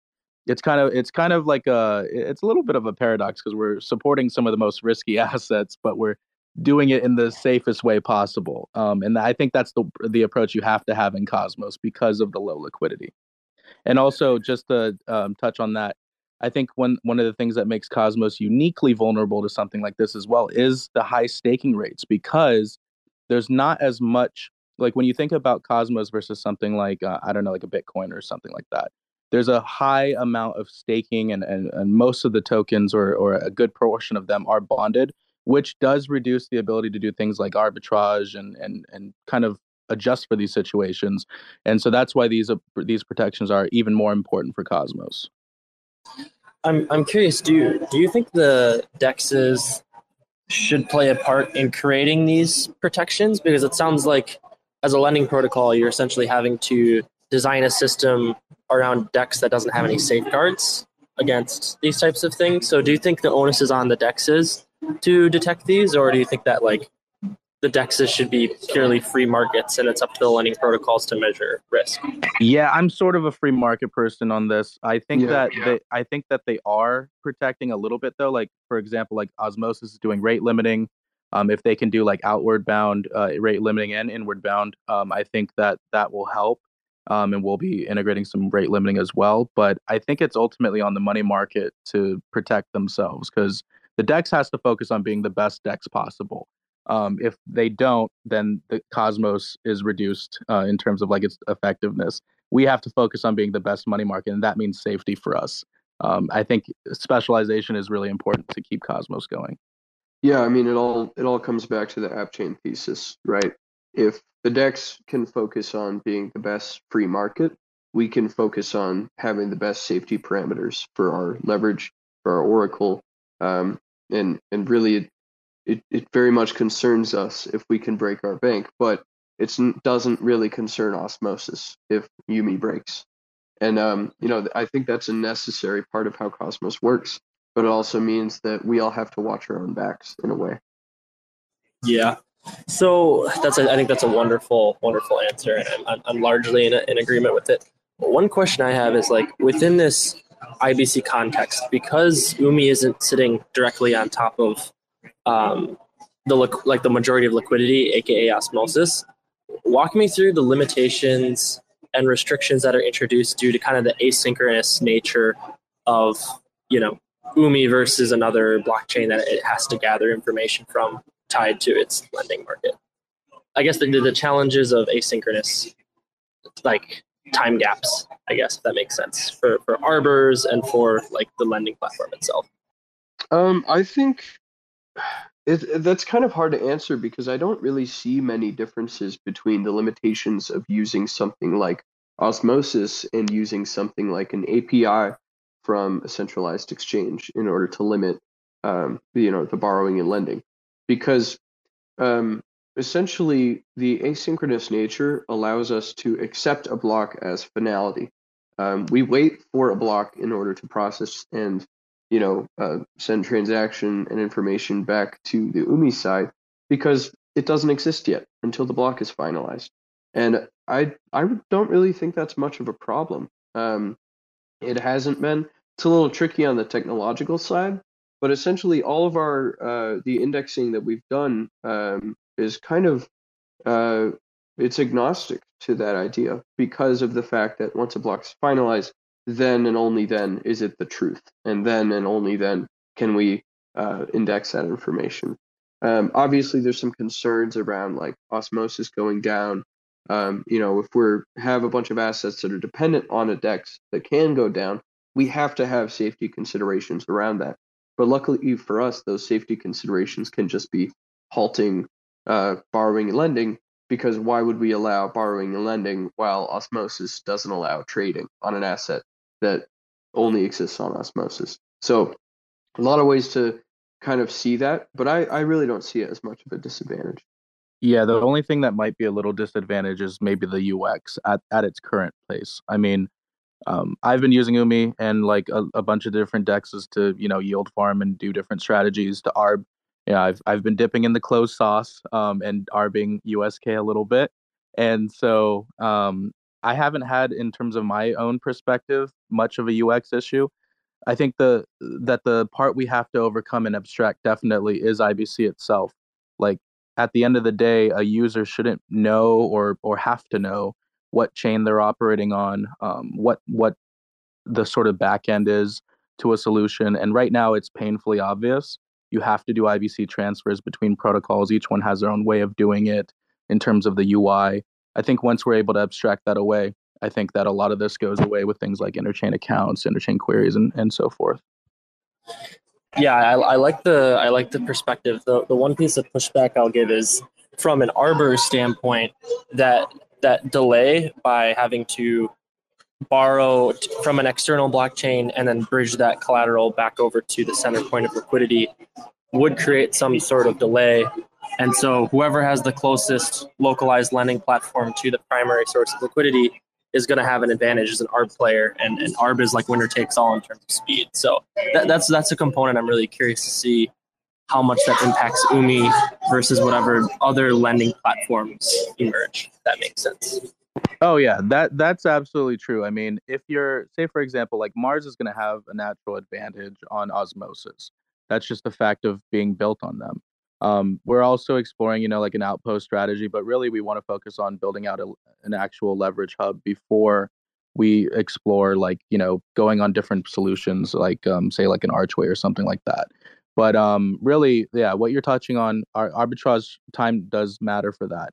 it's kind of it's kind of like a it's a little bit of a paradox because we're supporting some of the most risky assets, but we're doing it in the safest way possible. Um, and I think that's the the approach you have to have in Cosmos because of the low liquidity. And also, just to um, touch on that, I think one one of the things that makes Cosmos uniquely vulnerable to something like this as well is the high staking rates because there's not as much like when you think about Cosmos versus something like uh, I don't know like a Bitcoin or something like that there's a high amount of staking and, and, and most of the tokens or, or a good portion of them are bonded which does reduce the ability to do things like arbitrage and and and kind of adjust for these situations and so that's why these uh, these protections are even more important for cosmos. I'm i'm curious do you do you think the dexes should play a part in creating these protections because it sounds like as a lending protocol you're essentially having to design a system around DEX that doesn't have any safeguards against these types of things. So do you think the onus is on the dexes to detect these, or do you think that like the DEXs should be purely free markets and it's up to the lending protocols to measure risk? Yeah, I'm sort of a free market person on this. I think Yeah, that yeah. they I think that they are protecting a little bit though. Like for example, like Osmosis is doing rate limiting. Um, if they can do like outward bound uh, rate limiting and inward bound, um, I think that that will help. Um, and we'll be integrating some rate limiting as well. But I think it's ultimately on the money market to protect themselves because the DEX has to focus on being the best DEX possible. Um, if they don't, then the Cosmos is reduced uh, in terms of like its effectiveness. We have to focus on being the best money market, and that means safety for us. Um, I think specialization is really important to keep Cosmos going. Yeah, I mean it all it all comes back to the app chain thesis, right? If the DEX can focus on being the best free market, we can focus on having the best safety parameters for our leverage, for our Oracle, um, and and really it, it very much concerns us if we can break our bank, but it doesn't really concern Osmosis if Umee breaks. And um, you know, I think that's a necessary part of how Cosmos works, but it also means that we all have to watch our own backs in a way. Yeah. So that's a, I think that's a wonderful, wonderful answer, and I'm, I'm largely in, a, in agreement with it. One question I have is like within this IBC context, because Umee isn't sitting directly on top of um, the like the majority of liquidity, aka osmosis. Walk me through the limitations and restrictions that are introduced due to kind of the asynchronous nature of you know Umee versus another blockchain that it has to gather information from tied to its lending market. I guess the, the challenges of asynchronous, like time gaps, I guess if that makes sense for for arbors and for like the lending platform itself. Um, I think it, that's kind of hard to answer because I don't really see many differences between the limitations of using something like osmosis and using something like an API from a centralized exchange in order to limit, um, you know, the borrowing and lending, because um, essentially the asynchronous nature allows us to accept a block as finality. Um, we wait for a block in order to process and you know, uh, send transaction and information back to the Umee side because it doesn't exist yet until the block is finalized. And I I don't really think that's much of a problem. Um, it hasn't been. It's a little tricky on the technological side, but essentially all of our uh, the indexing that we've done um, is kind of uh, it's agnostic to that idea because of the fact that once a block is finalized, then and only then is it the truth, and then and only then can we uh, index that information. Um, obviously, there's some concerns around like osmosis going down. Um, you know, if we're have a bunch of assets that are dependent on a DEX that can go down, we have to have safety considerations around that. But luckily for us, those safety considerations can just be halting uh, borrowing and lending because why would we allow borrowing and lending while osmosis doesn't allow trading on an asset that only exists on osmosis. So a lot of ways to kind of see that, but I, I really don't see it as much of a disadvantage. Yeah, the only thing that might be a little disadvantage is maybe the UX at, at its current place. I mean, um, I've been using Umee and like a, a, bunch of different dexes to you know yield farm and do different strategies to arb. Yeah, I've I've been dipping in the closed sauce um, and arbing USK a little bit, and so um, I haven't had in terms of my own perspective much of a UX issue. I think the that the part we have to overcome and abstract definitely is IBC itself. Like at the end of the day, a user shouldn't know or or have to know what chain they're operating on, um, what what the sort of back end is to a solution. And right now, it's painfully obvious. You have to do IBC transfers between protocols. Each one has their own way of doing it in terms of the UI. I think once we're able to abstract that away, I think that a lot of this goes away with things like interchain accounts, interchain queries, and, and so forth. Yeah, I, I like the I like the perspective. The the one piece of pushback I'll give is from an Arbor standpoint that that delay by having to borrow from an external blockchain and then bridge that collateral back over to the center point of liquidity would create some sort of delay. And so, whoever has the closest localized lending platform to the primary source of liquidity is going to have an advantage as an ARB player, and, and ARB is like winner takes all in terms of speed. So that, that's that's a component I'm really curious to see how much that impacts Umee versus whatever other lending platforms emerge. that makes sense. Oh yeah, that that's absolutely true. I mean, if you're say for example, like Mars is going to have a natural advantage on osmosis. That's just the fact of being built on them. Um, we're also exploring, you know, like an outpost strategy, but really we want to focus on building out a, an actual leverage hub before we explore like you know going on different solutions like um, say like an archway or something like that but um, really, yeah, what you're touching on, our arbitrage time does matter for that.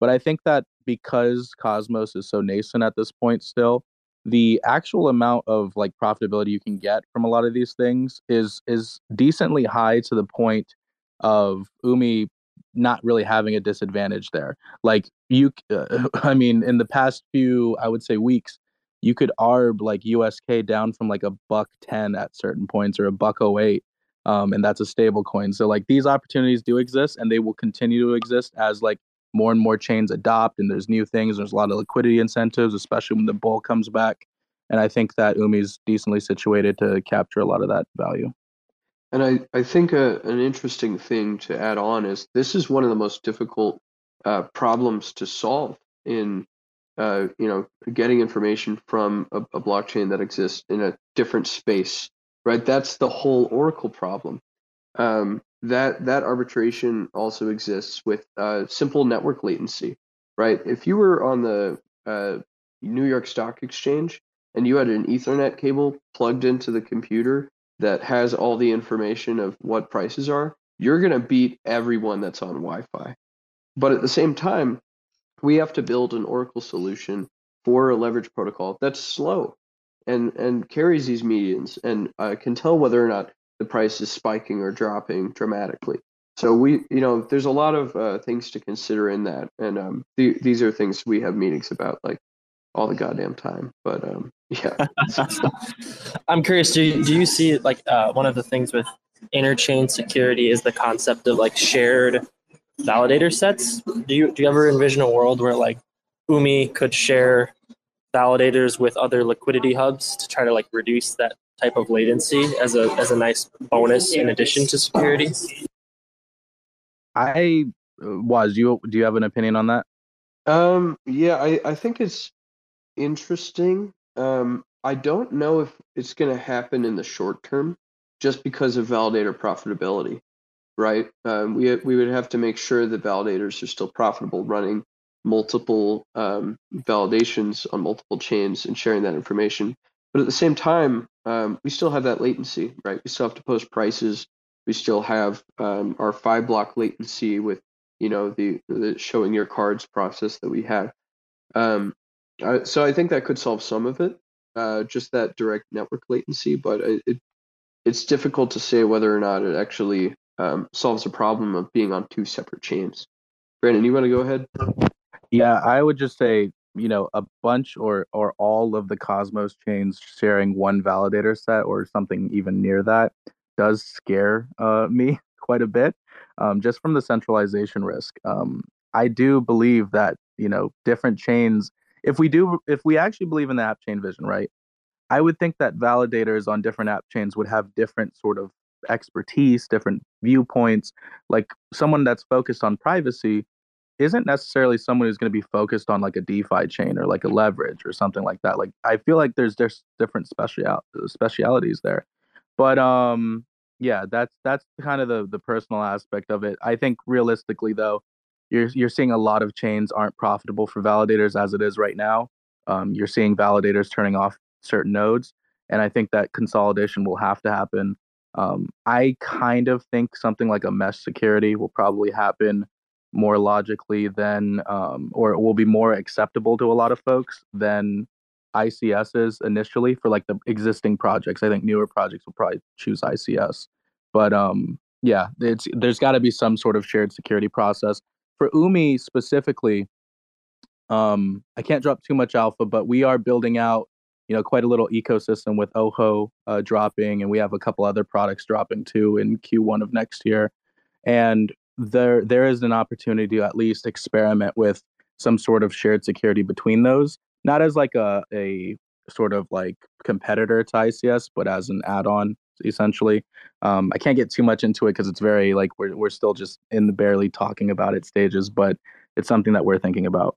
But I think that because Cosmos is so nascent at this point still, the actual amount of like profitability you can get from a lot of these things is is decently high to the point of Umee not really having a disadvantage there. Like you, uh, I mean, in the past few, I would say weeks, you could arb like USK down from like a buck ten at certain points or a buck oh eight um, and that's a stable coin. So like these opportunities do exist, and they will continue to exist as like more and more chains adopt, and there's new things. There's a lot of liquidity incentives, especially when the bull comes back. And I think that Umee's decently situated to capture a lot of that value. And I, I think a, an interesting thing to add on is this is one of the most difficult uh, problems to solve in uh, you know getting information from a, a blockchain that exists in a different space right? That's the whole Oracle problem. Um, that that arbitration also exists with uh, simple network latency, right? If you were on the uh, New York Stock Exchange and you had an Ethernet cable plugged into the computer that has all the information of what prices are, you're going to beat everyone that's on Wi-Fi. But at the same time, we have to build an Oracle solution for a leverage protocol that's slow and and carries these medians and uh, can tell whether or not the price is spiking or dropping dramatically. So we, you know, there's a lot of uh, things to consider in that, and um, th- these are things we have meetings about like all the goddamn time. But um, yeah, I'm curious. Do you, do you see like uh, one of the things with interchain security is the concept of like shared validator sets? Do you do you ever envision a world where like Umee could share validators with other liquidity hubs to try to like reduce that type of latency as a as a nice bonus in addition to security? I uh, was you do you have an opinion on that? Um yeah, I I think it's interesting. Um I don't know if it's going to happen in the short term just because of validator profitability, right? Um, we we would have to make sure that validators are still profitable running multiple um, validations on multiple chains and sharing that information. But at the same time, um, we still have that latency, right? We still have to post prices. We still have um, our five block latency with, you know, the, the showing your cards process that we have. Um, so I think that could solve some of it, uh, just that direct network latency. But it, it, it's difficult to say whether or not it actually um, solves the problem of being on two separate chains. Brandon, you want to go ahead? Yeah, I would just say, you know, a bunch or or all of the Cosmos chains sharing one validator set or something even near that does scare uh, me quite a bit, um, just from the centralization risk. Um, I do believe that you know different chains. If we do, if we actually believe in the app chain vision, right? I would think that validators on different app chains would have different sort of expertise, different viewpoints. Like someone that's focused on privacy isn't necessarily someone who's going to be focused on like a DeFi chain or like a leverage or something like that. Like I feel like there's there's different special specialities there. But um yeah, that's that's kind of the the personal aspect of it. I think realistically though, you're you're seeing a lot of chains aren't profitable for validators as it is right now. Um, you're seeing validators turning off certain nodes, and I think that consolidation will have to happen. Um, I kind of think something like a mesh security will probably happen more logically than, um, or will be more acceptable to a lot of folks than ICSs initially for like the existing projects. I think newer projects will probably choose ICS, but um, yeah, it's there's got to be some sort of shared security process for Umee specifically. Um, I can't drop too much alpha, but we are building out, you know, quite a little ecosystem with Ojo uh, dropping, and we have a couple other products dropping too in Q1 of next year. And there there is an opportunity to at least experiment with some sort of shared security between those, not as like a a sort of like competitor to ICS, but as an add-on essentially. Um, I can't get too much into it because it's very like we're we're still just in the barely talking about it stages, but it's something that we're thinking about.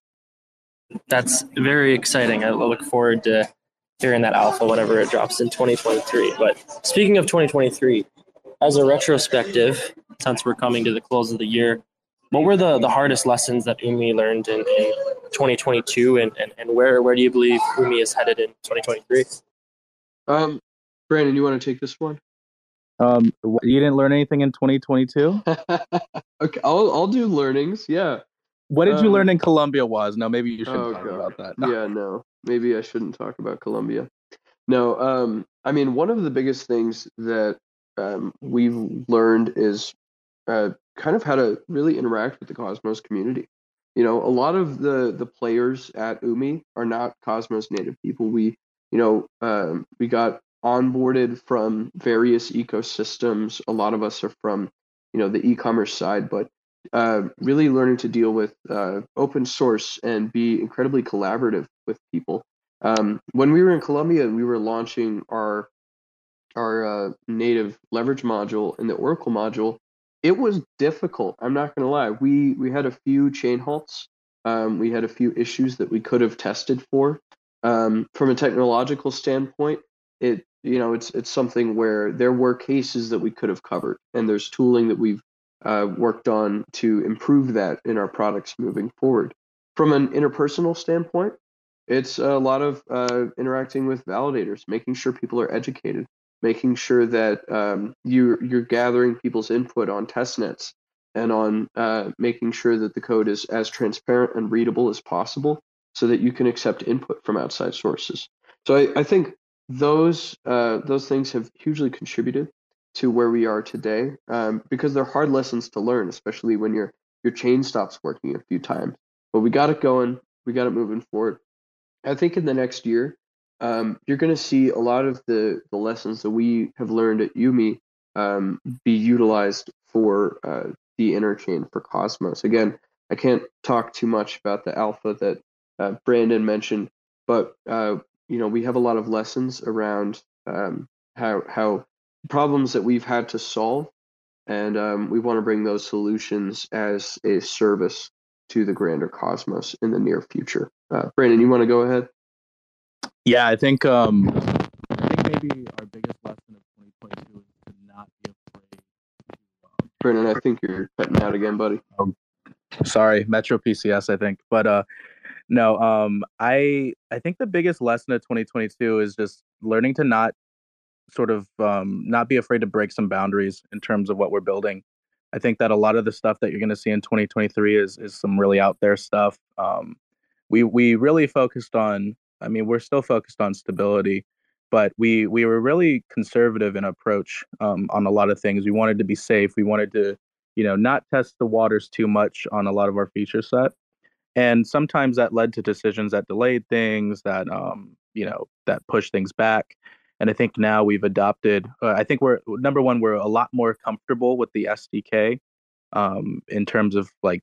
That's very exciting. I look forward to hearing that alpha whenever it drops in 2023. But speaking of 2023, as a retrospective, since we're coming to the close of the year, what were the, the hardest lessons that Umee learned in, in 2022 and, and, and where, where do you believe Umee is headed in 2023? Um, Brandon, you want to take this one? Um, you didn't learn anything in 2022? okay, I'll I'll do learnings. Yeah. What did um, you learn in Colombia? Was no, maybe you shouldn't oh, talk God. about that. No. Yeah, no, maybe I shouldn't talk about Colombia. No, um, I mean one of the biggest things that um, we've learned is uh, kind of how to really interact with the Cosmos community. You know, a lot of the the players at Umee are not Cosmos native people. We, you know, um, we got onboarded from various ecosystems. A lot of us are from, you know, the e-commerce side, but uh, really learning to deal with uh, open source and be incredibly collaborative with people. Um, when we were in Colombia, we were launching our our uh, native leverage module and the Oracle module. It was difficult. I'm not going to lie. We we had a few chain halts. Um, we had a few issues that we could have tested for. Um, from a technological standpoint, it you know it's it's something where there were cases that we could have covered, and there's tooling that we've uh, worked on to improve that in our products moving forward. From an interpersonal standpoint, it's a lot of uh, interacting with validators, making sure people are educated, making sure that um, you you're gathering people's input on test nets and on uh, making sure that the code is as transparent and readable as possible so that you can accept input from outside sources. So I, I think those uh, those things have hugely contributed to where we are today um, because they're hard lessons to learn, especially when your your chain stops working a few times. But we got it going, we got it moving forward. I think in the next year, um, you're going to see a lot of the the lessons that we have learned at Umee um, be utilized for uh, the interchain for Cosmos. Again, I can't talk too much about the alpha that uh, Brandon mentioned, but uh, you know we have a lot of lessons around um, how how problems that we've had to solve and um, we want to bring those solutions as a service to the grander cosmos in the near future. Uh, brandon you want to go ahead? Yeah i think um i think maybe our biggest lesson of 2022 is to not be afraid to, um, brandon i think you're cutting out again buddy. Oh, sorry metro pcs i think. But uh no, um, I I think the biggest lesson of 2022 is just learning to not sort of um, not be afraid to break some boundaries in terms of what we're building. I think that a lot of the stuff that you're going to see in 2023 is is some really out there stuff. Um, we we really focused on. I mean, we're still focused on stability, but we we were really conservative in approach um, on a lot of things. We wanted to be safe. We wanted to, you know, not test the waters too much on a lot of our feature set and sometimes that led to decisions that delayed things that um, you know that pushed things back and I think now we've adopted. Uh, I think we're number one. We're a lot more comfortable with the SDK um, in terms of like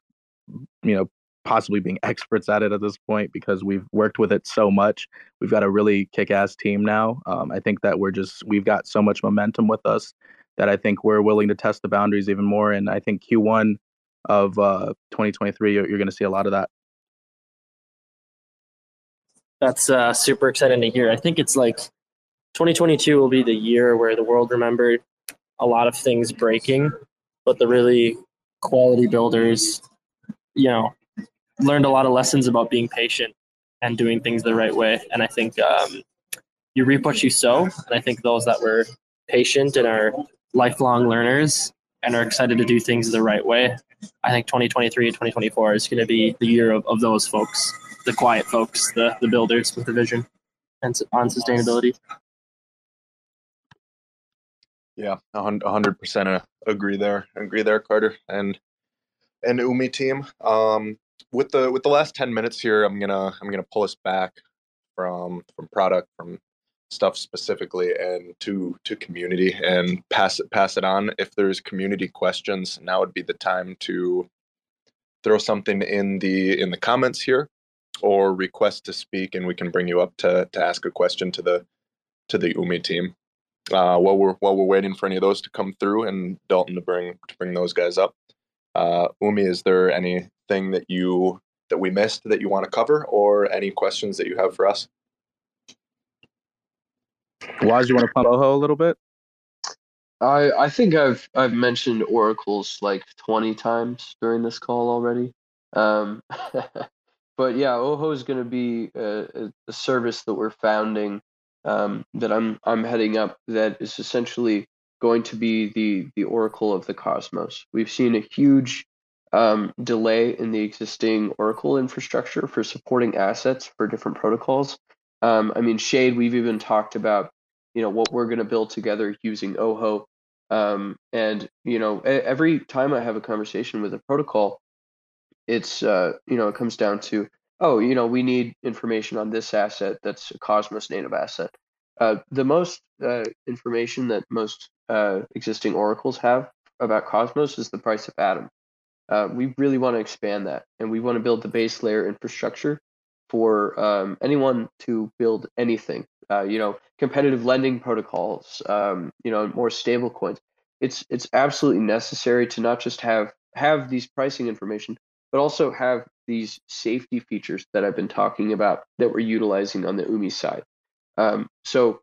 you know possibly being experts at it at this point because we've worked with it so much. We've got a really kick-ass team now. Um, I think that we're just we've got so much momentum with us that I think we're willing to test the boundaries even more. And I think Q1 of uh, 2023, you're, you're going to see a lot of that. That's uh, super exciting to hear. I think it's like 2022 will be the year where the world remembered a lot of things breaking, but the really quality builders, you know, learned a lot of lessons about being patient and doing things the right way. And I think um, you reap what you sow. And I think those that were patient and are lifelong learners and are excited to do things the right way, I think 2023 and 2024 is going to be the year of, of those folks, the quiet folks, the, the builders with the vision and on sustainability. Yeah, hundred percent agree there. Agree there, Carter and and Umee team. Um, with the with the last 10 minutes here i'm gonna i'm gonna pull us back from from product from stuff specifically and to to community and pass it pass it on if there's community questions now would be the time to throw something in the in the comments here or request to speak and we can bring you up to to ask a question to the to the Umee team uh, while we're while we're waiting for any of those to come through and dalton to bring to bring those guys up uh, Umee is there anything that you that we missed that you want to cover, or any questions that you have for us? Woz, you want to pump a little bit? I I think I've I've mentioned oracles like twenty times during this call already. Um, but yeah, Ojo is going to be a, a, service that we're founding um, that I'm I'm heading up that is essentially going to be the the oracle of the cosmos. We've seen a huge um, delay in the existing Oracle infrastructure for supporting assets for different protocols. Um, I mean, Shade, we've even talked about, you know, what we're going to build together using Ojo. Um, and, you know, every time I have a conversation with a protocol, it's, uh, you know, it comes down to, oh, you know, we need information on this asset that's a Cosmos native asset. Uh, the most uh, information that most uh, existing oracles have about Cosmos is the price of Atom. Uh, we really want to expand that, and we want to build the base layer infrastructure for um, anyone to build anything. Uh, you know, competitive lending protocols. Um, you know, more stable coins. It's it's absolutely necessary to not just have have these pricing information, but also have these safety features that I've been talking about that we're utilizing on the Umee side. Um, so,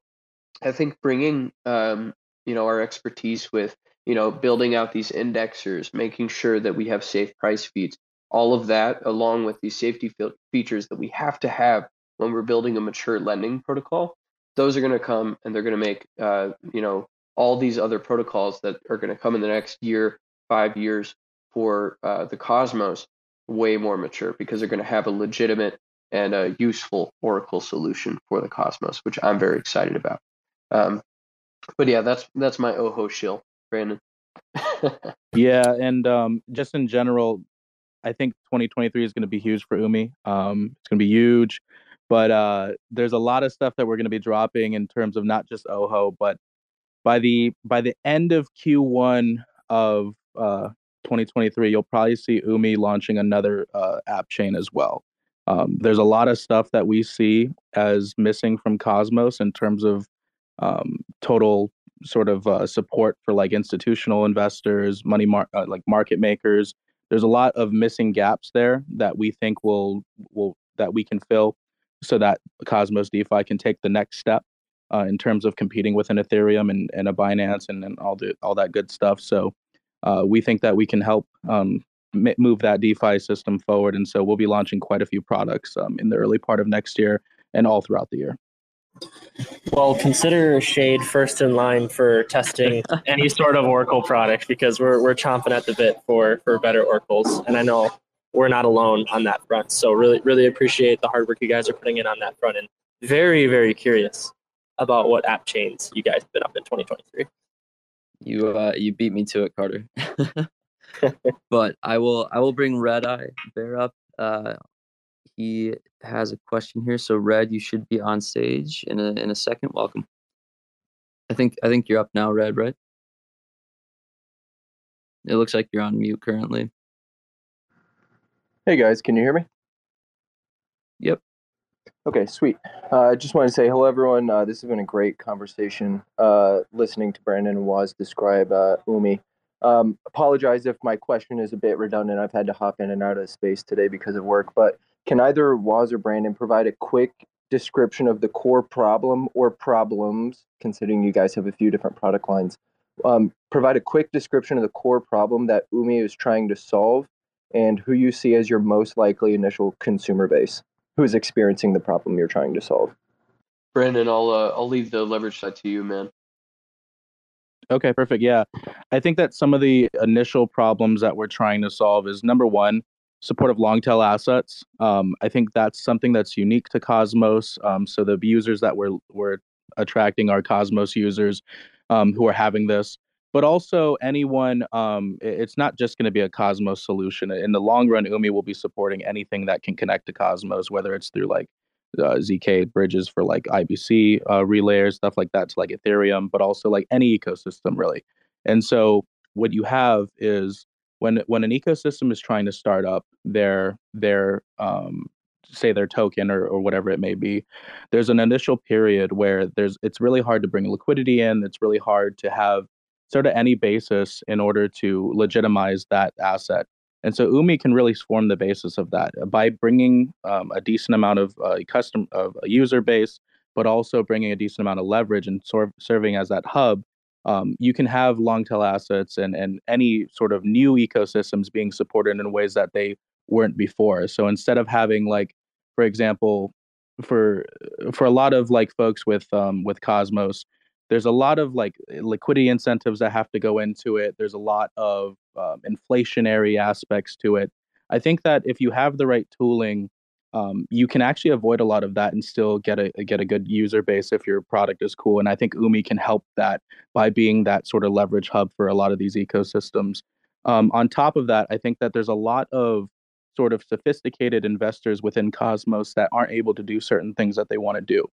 I think bringing um, you know our expertise with you know, building out these indexers, making sure that we have safe price feeds, all of that, along with these safety features that we have to have when we're building a mature lending protocol, those are going to come and they're going to make, uh, you know, all these other protocols that are going to come in the next year, five years for uh, the Cosmos way more mature because they're going to have a legitimate and a useful Oracle solution for the Cosmos, which I'm very excited about. Um, but yeah, that's that's my Ojo shill. Brandon. yeah, and um, just in general, I think 2023 is going to be huge for Umee. Um, it's going to be huge, but uh, there's a lot of stuff that we're going to be dropping in terms of not just Ojo, but by the by the end of Q1 of uh, 2023, you'll probably see Umee launching another uh, app chain as well. Um, there's a lot of stuff that we see as missing from Cosmos in terms of um, total sort of uh, support for like institutional investors, money mar- uh, like market makers. There's a lot of missing gaps there that we think will will that we can fill, so that Cosmos DeFi can take the next step uh, in terms of competing with an Ethereum and, and a Binance and, and all the all that good stuff. So uh, we think that we can help um, move that DeFi system forward, and so we'll be launching quite a few products um, in the early part of next year and all throughout the year. Well, consider Shade first in line for testing any sort of Oracle product because we're we're chomping at the bit for for better Oracles, and I know we're not alone on that front. So really really appreciate the hard work you guys are putting in on that front, and very very curious about what app chains you guys have been up in 2023. You uh you beat me to it, Carter. but I will I will bring Red Eye Bear up uh he has a question here. So, Red, you should be on stage in a in a second. Welcome. I think I think you're up now, Red, right? It looks like you're on mute currently. Hey guys, can you hear me? Yep. Okay, sweet. I uh, just want to say hello, everyone. Uh, this has been a great conversation. Uh, listening to Brandon and Woz describe uh, Umee. Um, apologize if my question is a bit redundant. I've had to hop in and out of space today because of work. But can either Woz or Brandon provide a quick description of the core problem or problems, considering you guys have a few different product lines? Um, provide a quick description of the core problem that Umee is trying to solve and who you see as your most likely initial consumer base who is experiencing the problem you're trying to solve. Brandon, I'll uh, I'll leave the leverage side to you, man. Okay, perfect. Yeah. I think that some of the initial problems that we're trying to solve is number one, support of long tail assets. Um, I think that's something that's unique to Cosmos. Um, so the users that we're, we're attracting are Cosmos users um, who are having this but also anyone um, it's not just going to be a cosmos solution in the long run Umee will be supporting anything that can connect to cosmos whether it's through like uh, zk bridges for like ibc uh, relayers stuff like that to like ethereum but also like any ecosystem really. And so what you have is when when an ecosystem is trying to start up their their um, say their token or, or whatever it may be there's an initial period where there's it's really hard to bring liquidity in it's really hard to have sort of any basis in order to legitimize that asset. And so Umee can really form the basis of that by bringing um, a decent amount of uh, custom of a user base, but also bringing a decent amount of leverage and sort serving as that hub. Um, you can have long tail assets and and any sort of new ecosystems being supported in ways that they weren't before. So instead of having like, for example, for for a lot of like folks with um, with Cosmos, there's a lot of like liquidity incentives that have to go into it. There's a lot of um, inflationary aspects to it. I think that if you have the right tooling, um, you can actually avoid a lot of that and still get a get a good user base if your product is cool. And I think Umee can help that by being that sort of leverage hub for a lot of these ecosystems. Um, on top of that, I think that there's a lot of sort of sophisticated investors within Cosmos that aren't able to do certain things that they want to do.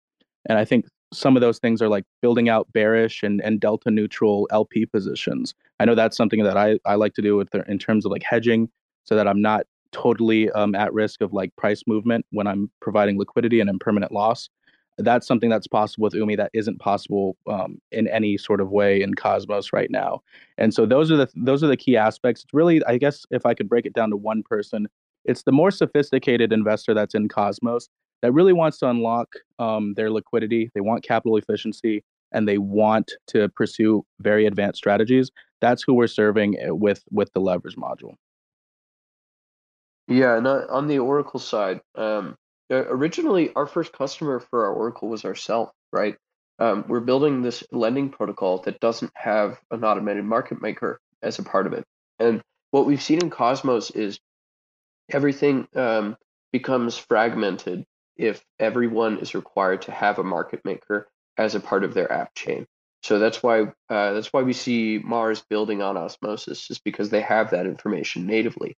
And I think some of those things are like building out bearish and, and delta neutral LP positions. I know that's something that I, I like to do with in terms of like hedging so that I'm not totally um, at risk of like price movement when I'm providing liquidity and impermanent loss. That's something that's possible with Umee that isn't possible um, in any sort of way in Cosmos right now. And so those are the those are the key aspects. It's really, I guess, if I could break it down to one person, it's the more sophisticated investor that's in Cosmos that really wants to unlock um, their liquidity. They want capital efficiency and they want to pursue very advanced strategies. That's who we're serving eh, with with the leverage module. Yeah, and on the Oracle side, um, originally our first customer for our Oracle was ourselves, right? Um, we're building this lending protocol that doesn't have an automated market maker as a part of it. And what we've seen in Cosmos is everything um, becomes fragmented if everyone is required to have a market maker as a part of their app chain. So that's why uh, that's why we see Mars building on Osmosis, is because they have that information natively.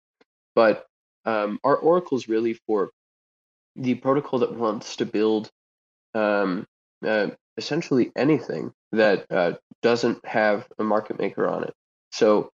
But um, our Oracle is really for the protocol that wants to build um, uh, essentially anything that uh, doesn't have a market maker on it. So,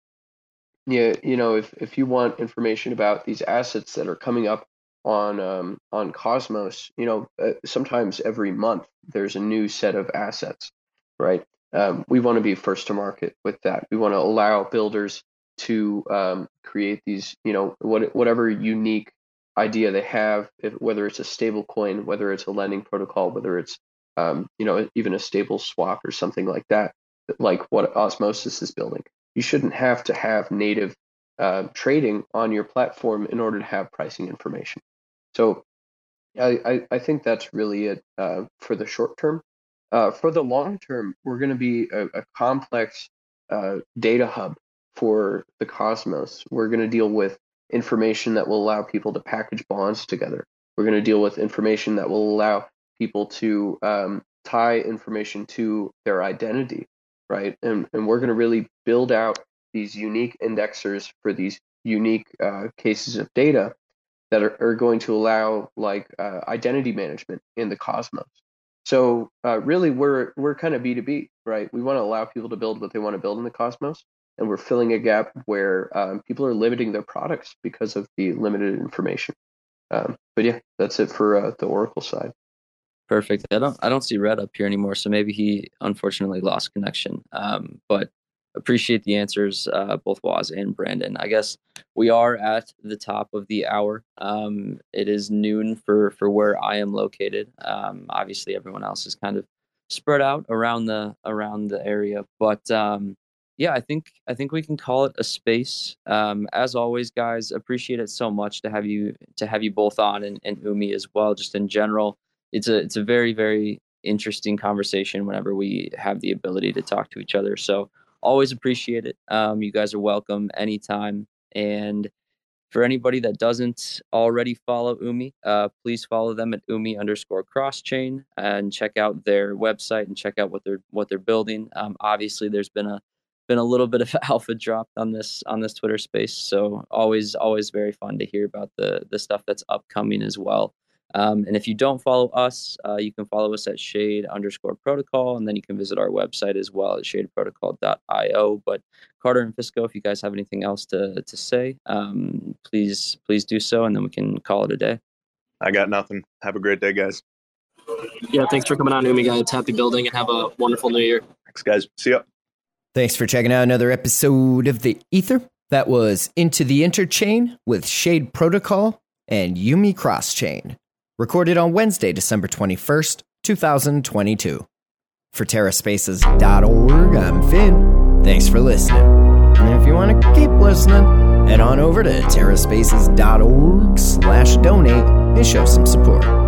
yeah, you know, if if you want information about these assets that are coming up on um, on Cosmos, you know, uh, sometimes every month there's a new set of assets, right? Um, we want to be first to market with that. We want to allow builders to um, create these, you know, what, whatever unique idea they have, if, whether it's a stable coin, whether it's a lending protocol, whether it's, um, you know, even a stable swap or something like that, like what Osmosis is building. You shouldn't have to have native uh, trading on your platform in order to have pricing information. So I, I, I think that's really it uh, for the short term. Uh, for the long term, we're going to be a, a complex uh, data hub for the cosmos. We're going to deal with information that will allow people to package bonds together. We're going to deal with information that will allow people to um, tie information to their identity, right? And, and we're going to really build out these unique indexers for these unique uh, cases of data that are, are going to allow like uh, identity management in the cosmos. So uh, really, we're we're kind of B two B, right? We want to allow people to build what they want to build in the Cosmos, and we're filling a gap where um, people are limiting their products because of the limited information. Um, but yeah, that's it for uh, the Oracle side. Perfect. I don't I don't see Red up here anymore, so maybe he unfortunately lost connection. Um, but appreciate the answers, uh, both Woz and Brandon. I guess we are at the top of the hour. Um, it is noon for for where I am located. Um, obviously, everyone else is kind of spread out around the around the area, but um, yeah, I think I think we can call it a space. Um, as always, guys, appreciate it so much to have you to have you both on and, and Umee as well. Just in general, it's a it's a very very interesting conversation whenever we have the ability to talk to each other. So always appreciate it. Um, you guys are welcome anytime. And for anybody that doesn't already follow Umee, uh, please follow them at Umee underscore crosschain and check out their website and check out what they're what they're building. Um, obviously, there's been a been a little bit of alpha dropped on this on this Twitter space, so always always very fun to hear about the the stuff that's upcoming as well. Um, and if you don't follow us, uh, you can follow us at shade underscore protocol, and then you can visit our website as well at shadeprotocol.io. But Carter and Fisco, if you guys have anything else to, to say, um, please please do so, and then we can call it a day. I got nothing. Have a great day, guys. Yeah, thanks for coming on, Umee guys. Happy building and have a wonderful new year. Thanks, guys. See ya. Thanks for checking out another episode of the Ether. That was Into the Interchain with Shade Protocol and Umee Crosschain recorded on Wednesday, December 21st, 2022. For TerraSpaces.org, I'm Finn. Thanks for listening. And if you want to keep listening, head on over to TerraSpaces.org slash donate and show some support.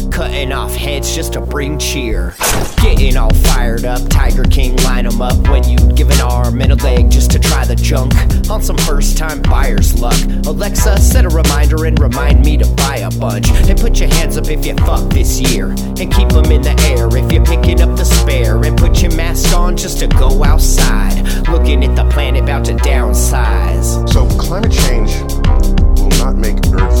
Cutting off heads just to bring cheer. Getting all fired up, Tiger King line 'em up when you'd give an arm and a leg just to try the junk. On some first time buyer's luck. Alexa, set a reminder and remind me to buy a bunch. And put your hands up if you fuck this year. And keep them in the air if you're picking up the spare. And put your mask on just to go outside. Looking at the planet about to downsize. So climate change will not make Earth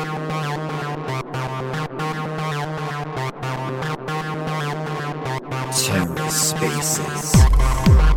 Spaces.